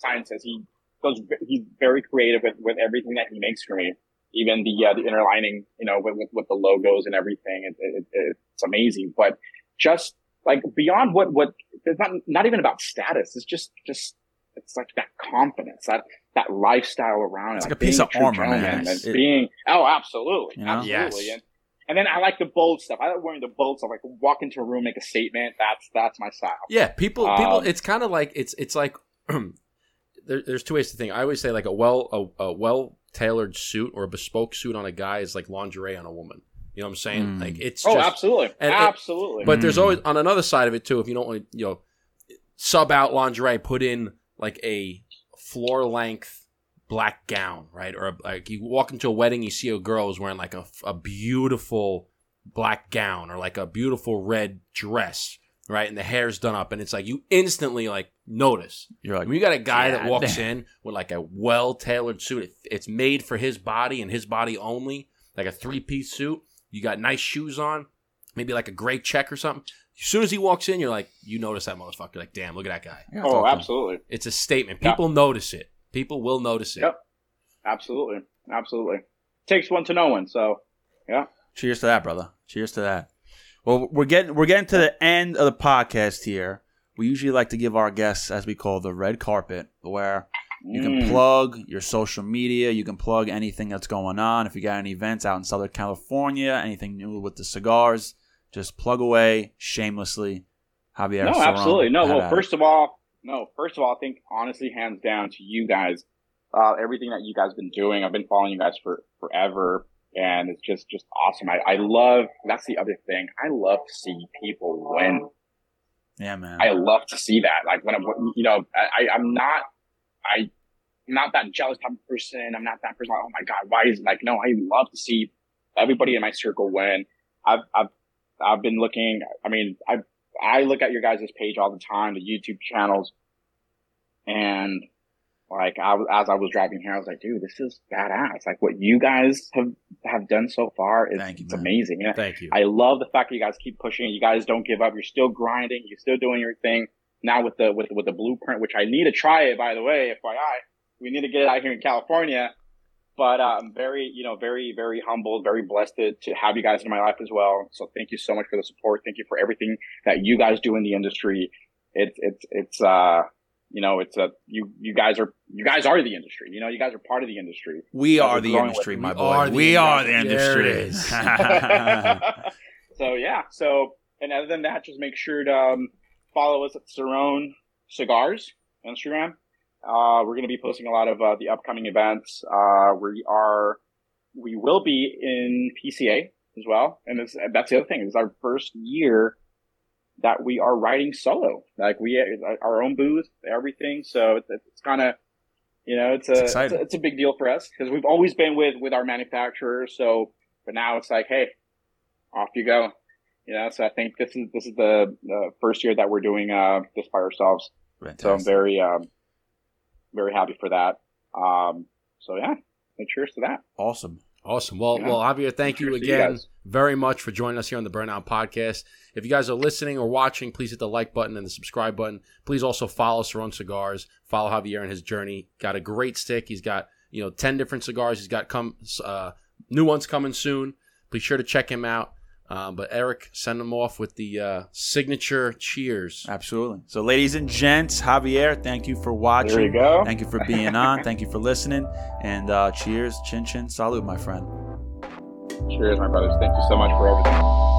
science he goes, he's very creative with, with everything that he makes for me. Even the, uh, the inner lining, you know, with, with, with the logos and everything. It, it, it, it's amazing. But just like beyond what, what, it's not, not even about status. It's just, just, it's like that confidence, that, that lifestyle around It's it. like a piece of armor, man. It's- And it- being, oh, absolutely. You know? Absolutely. Yes. And, and then I like the bold stuff. I like wearing the bold stuff. Like walk into a room, make a statement. That's that's my style. Yeah, people, people. Um, it's kind of like it's it's like (clears throat) there, there's two ways to think. I always say like a well a, a well tailored suit or a bespoke suit on a guy is like lingerie on a woman. You know what I'm saying? Mm. Like it's Oh, just. absolutely, and it- absolutely. But there's Mm. always on another side of it too. If you don't want to, you know, sub out lingerie, put in like a floor length black gown, right? Or like you walk into a wedding, you see a girl is wearing like a, a beautiful black gown or like a beautiful red dress, right? And the hair's done up, and it's like you instantly like notice. You're like, When you got a guy that walks damn. in with like a well tailored suit, it, it's made for his body and his body only, like a three piece suit. You got nice shoes on, maybe like a gray check or something. As soon as he walks in, you're like, you notice that motherfucker. Like, damn, look at that guy. I oh, talk him. absolutely, It's a statement. Yeah. People notice it. People will notice it. Yep. absolutely, absolutely. Takes one to know one. So yeah. Cheers to that, brother. Cheers to that. Well, we're getting we're getting to the end of the podcast here. We usually like to give our guests, as we call the red carpet, where you can Mm. plug your social media. You can plug anything that's going on. If you got any events out in Southern California, anything new with the cigars, just plug away shamelessly. Javier. no, absolutely. No, well, at it. first of all, no, first of all, I think honestly, hands down to you guys, uh, everything that you guys been doing. I've been following you guys for forever, and it's just just awesome. I, I love. That's the other thing. I love to see people win. Yeah, man. I love to see that. Like when I'm, you know, I, I'm not, I, am not that jealous type of person. I'm not that person. Like, oh my god, why is like no? I love to see everybody in my circle win. I've, I've, I've been looking. I mean, I, I look at your guys' page all the time, the YouTube channels, and like I, as I was driving here, I was like, dude, this is badass. Like what you guys have have done so far is Thank you, it's amazing. And Thank you. I love the fact that you guys keep pushing. You guys don't give up. You're still grinding. You're still doing your thing. Now with the with with the blueprint, which I need to try it by the way, FYI, we need to get it out here in California. But uh, I'm very, you know, very, very humbled, very blessed to, to have you guys in my life as well. So thank you so much for the support. Thank you for everything that you guys do in the industry. It's, it's, it's, uh, you know, it's a, you, you guys are, you guys are the industry. You know, you guys are part of the industry. we that are the industry, with. my We boy. are the we are the industry. There it (laughs) (laughs) so yeah. So and other than that, just make sure to um, follow us at Ceron Cigars Instagram. Uh, we're going to be posting a lot of uh, the upcoming events. Uh, we are, we will be in PCA as well, and it's, that's the other thing. It's our first year that we are writing solo. Like we our own booth, everything. So it's, it's kind of you know it's a It's it's, a it's a big deal for us because we've always been with with our manufacturer. So but now it's like hey, off you go. You know, so I think this is this is the, the first year that we're doing uh, this by ourselves. So I'm very um, very happy for that. Um, so yeah, and cheers to that. awesome. Awesome. Well, Yeah. well, Javier, thank you you again guys. very much for joining us here on the Burn Down Podcast. If you guys are listening or watching, please hit the like button and the subscribe button. Please also follow Ceron Cigars. Follow Javier and his journey. Got a great stick. He's got you know ten different cigars. He's got come uh, new ones coming soon. Be sure to check him out. Um, but Eric, send him off with the uh, signature cheers. Absolutely. So, ladies and gents, Javier, thank you for watching. There you go. Thank you for being on. thank you for listening. And uh, cheers, chin chin, salute, my friend. Cheers, my brothers. Thank you so much for everything.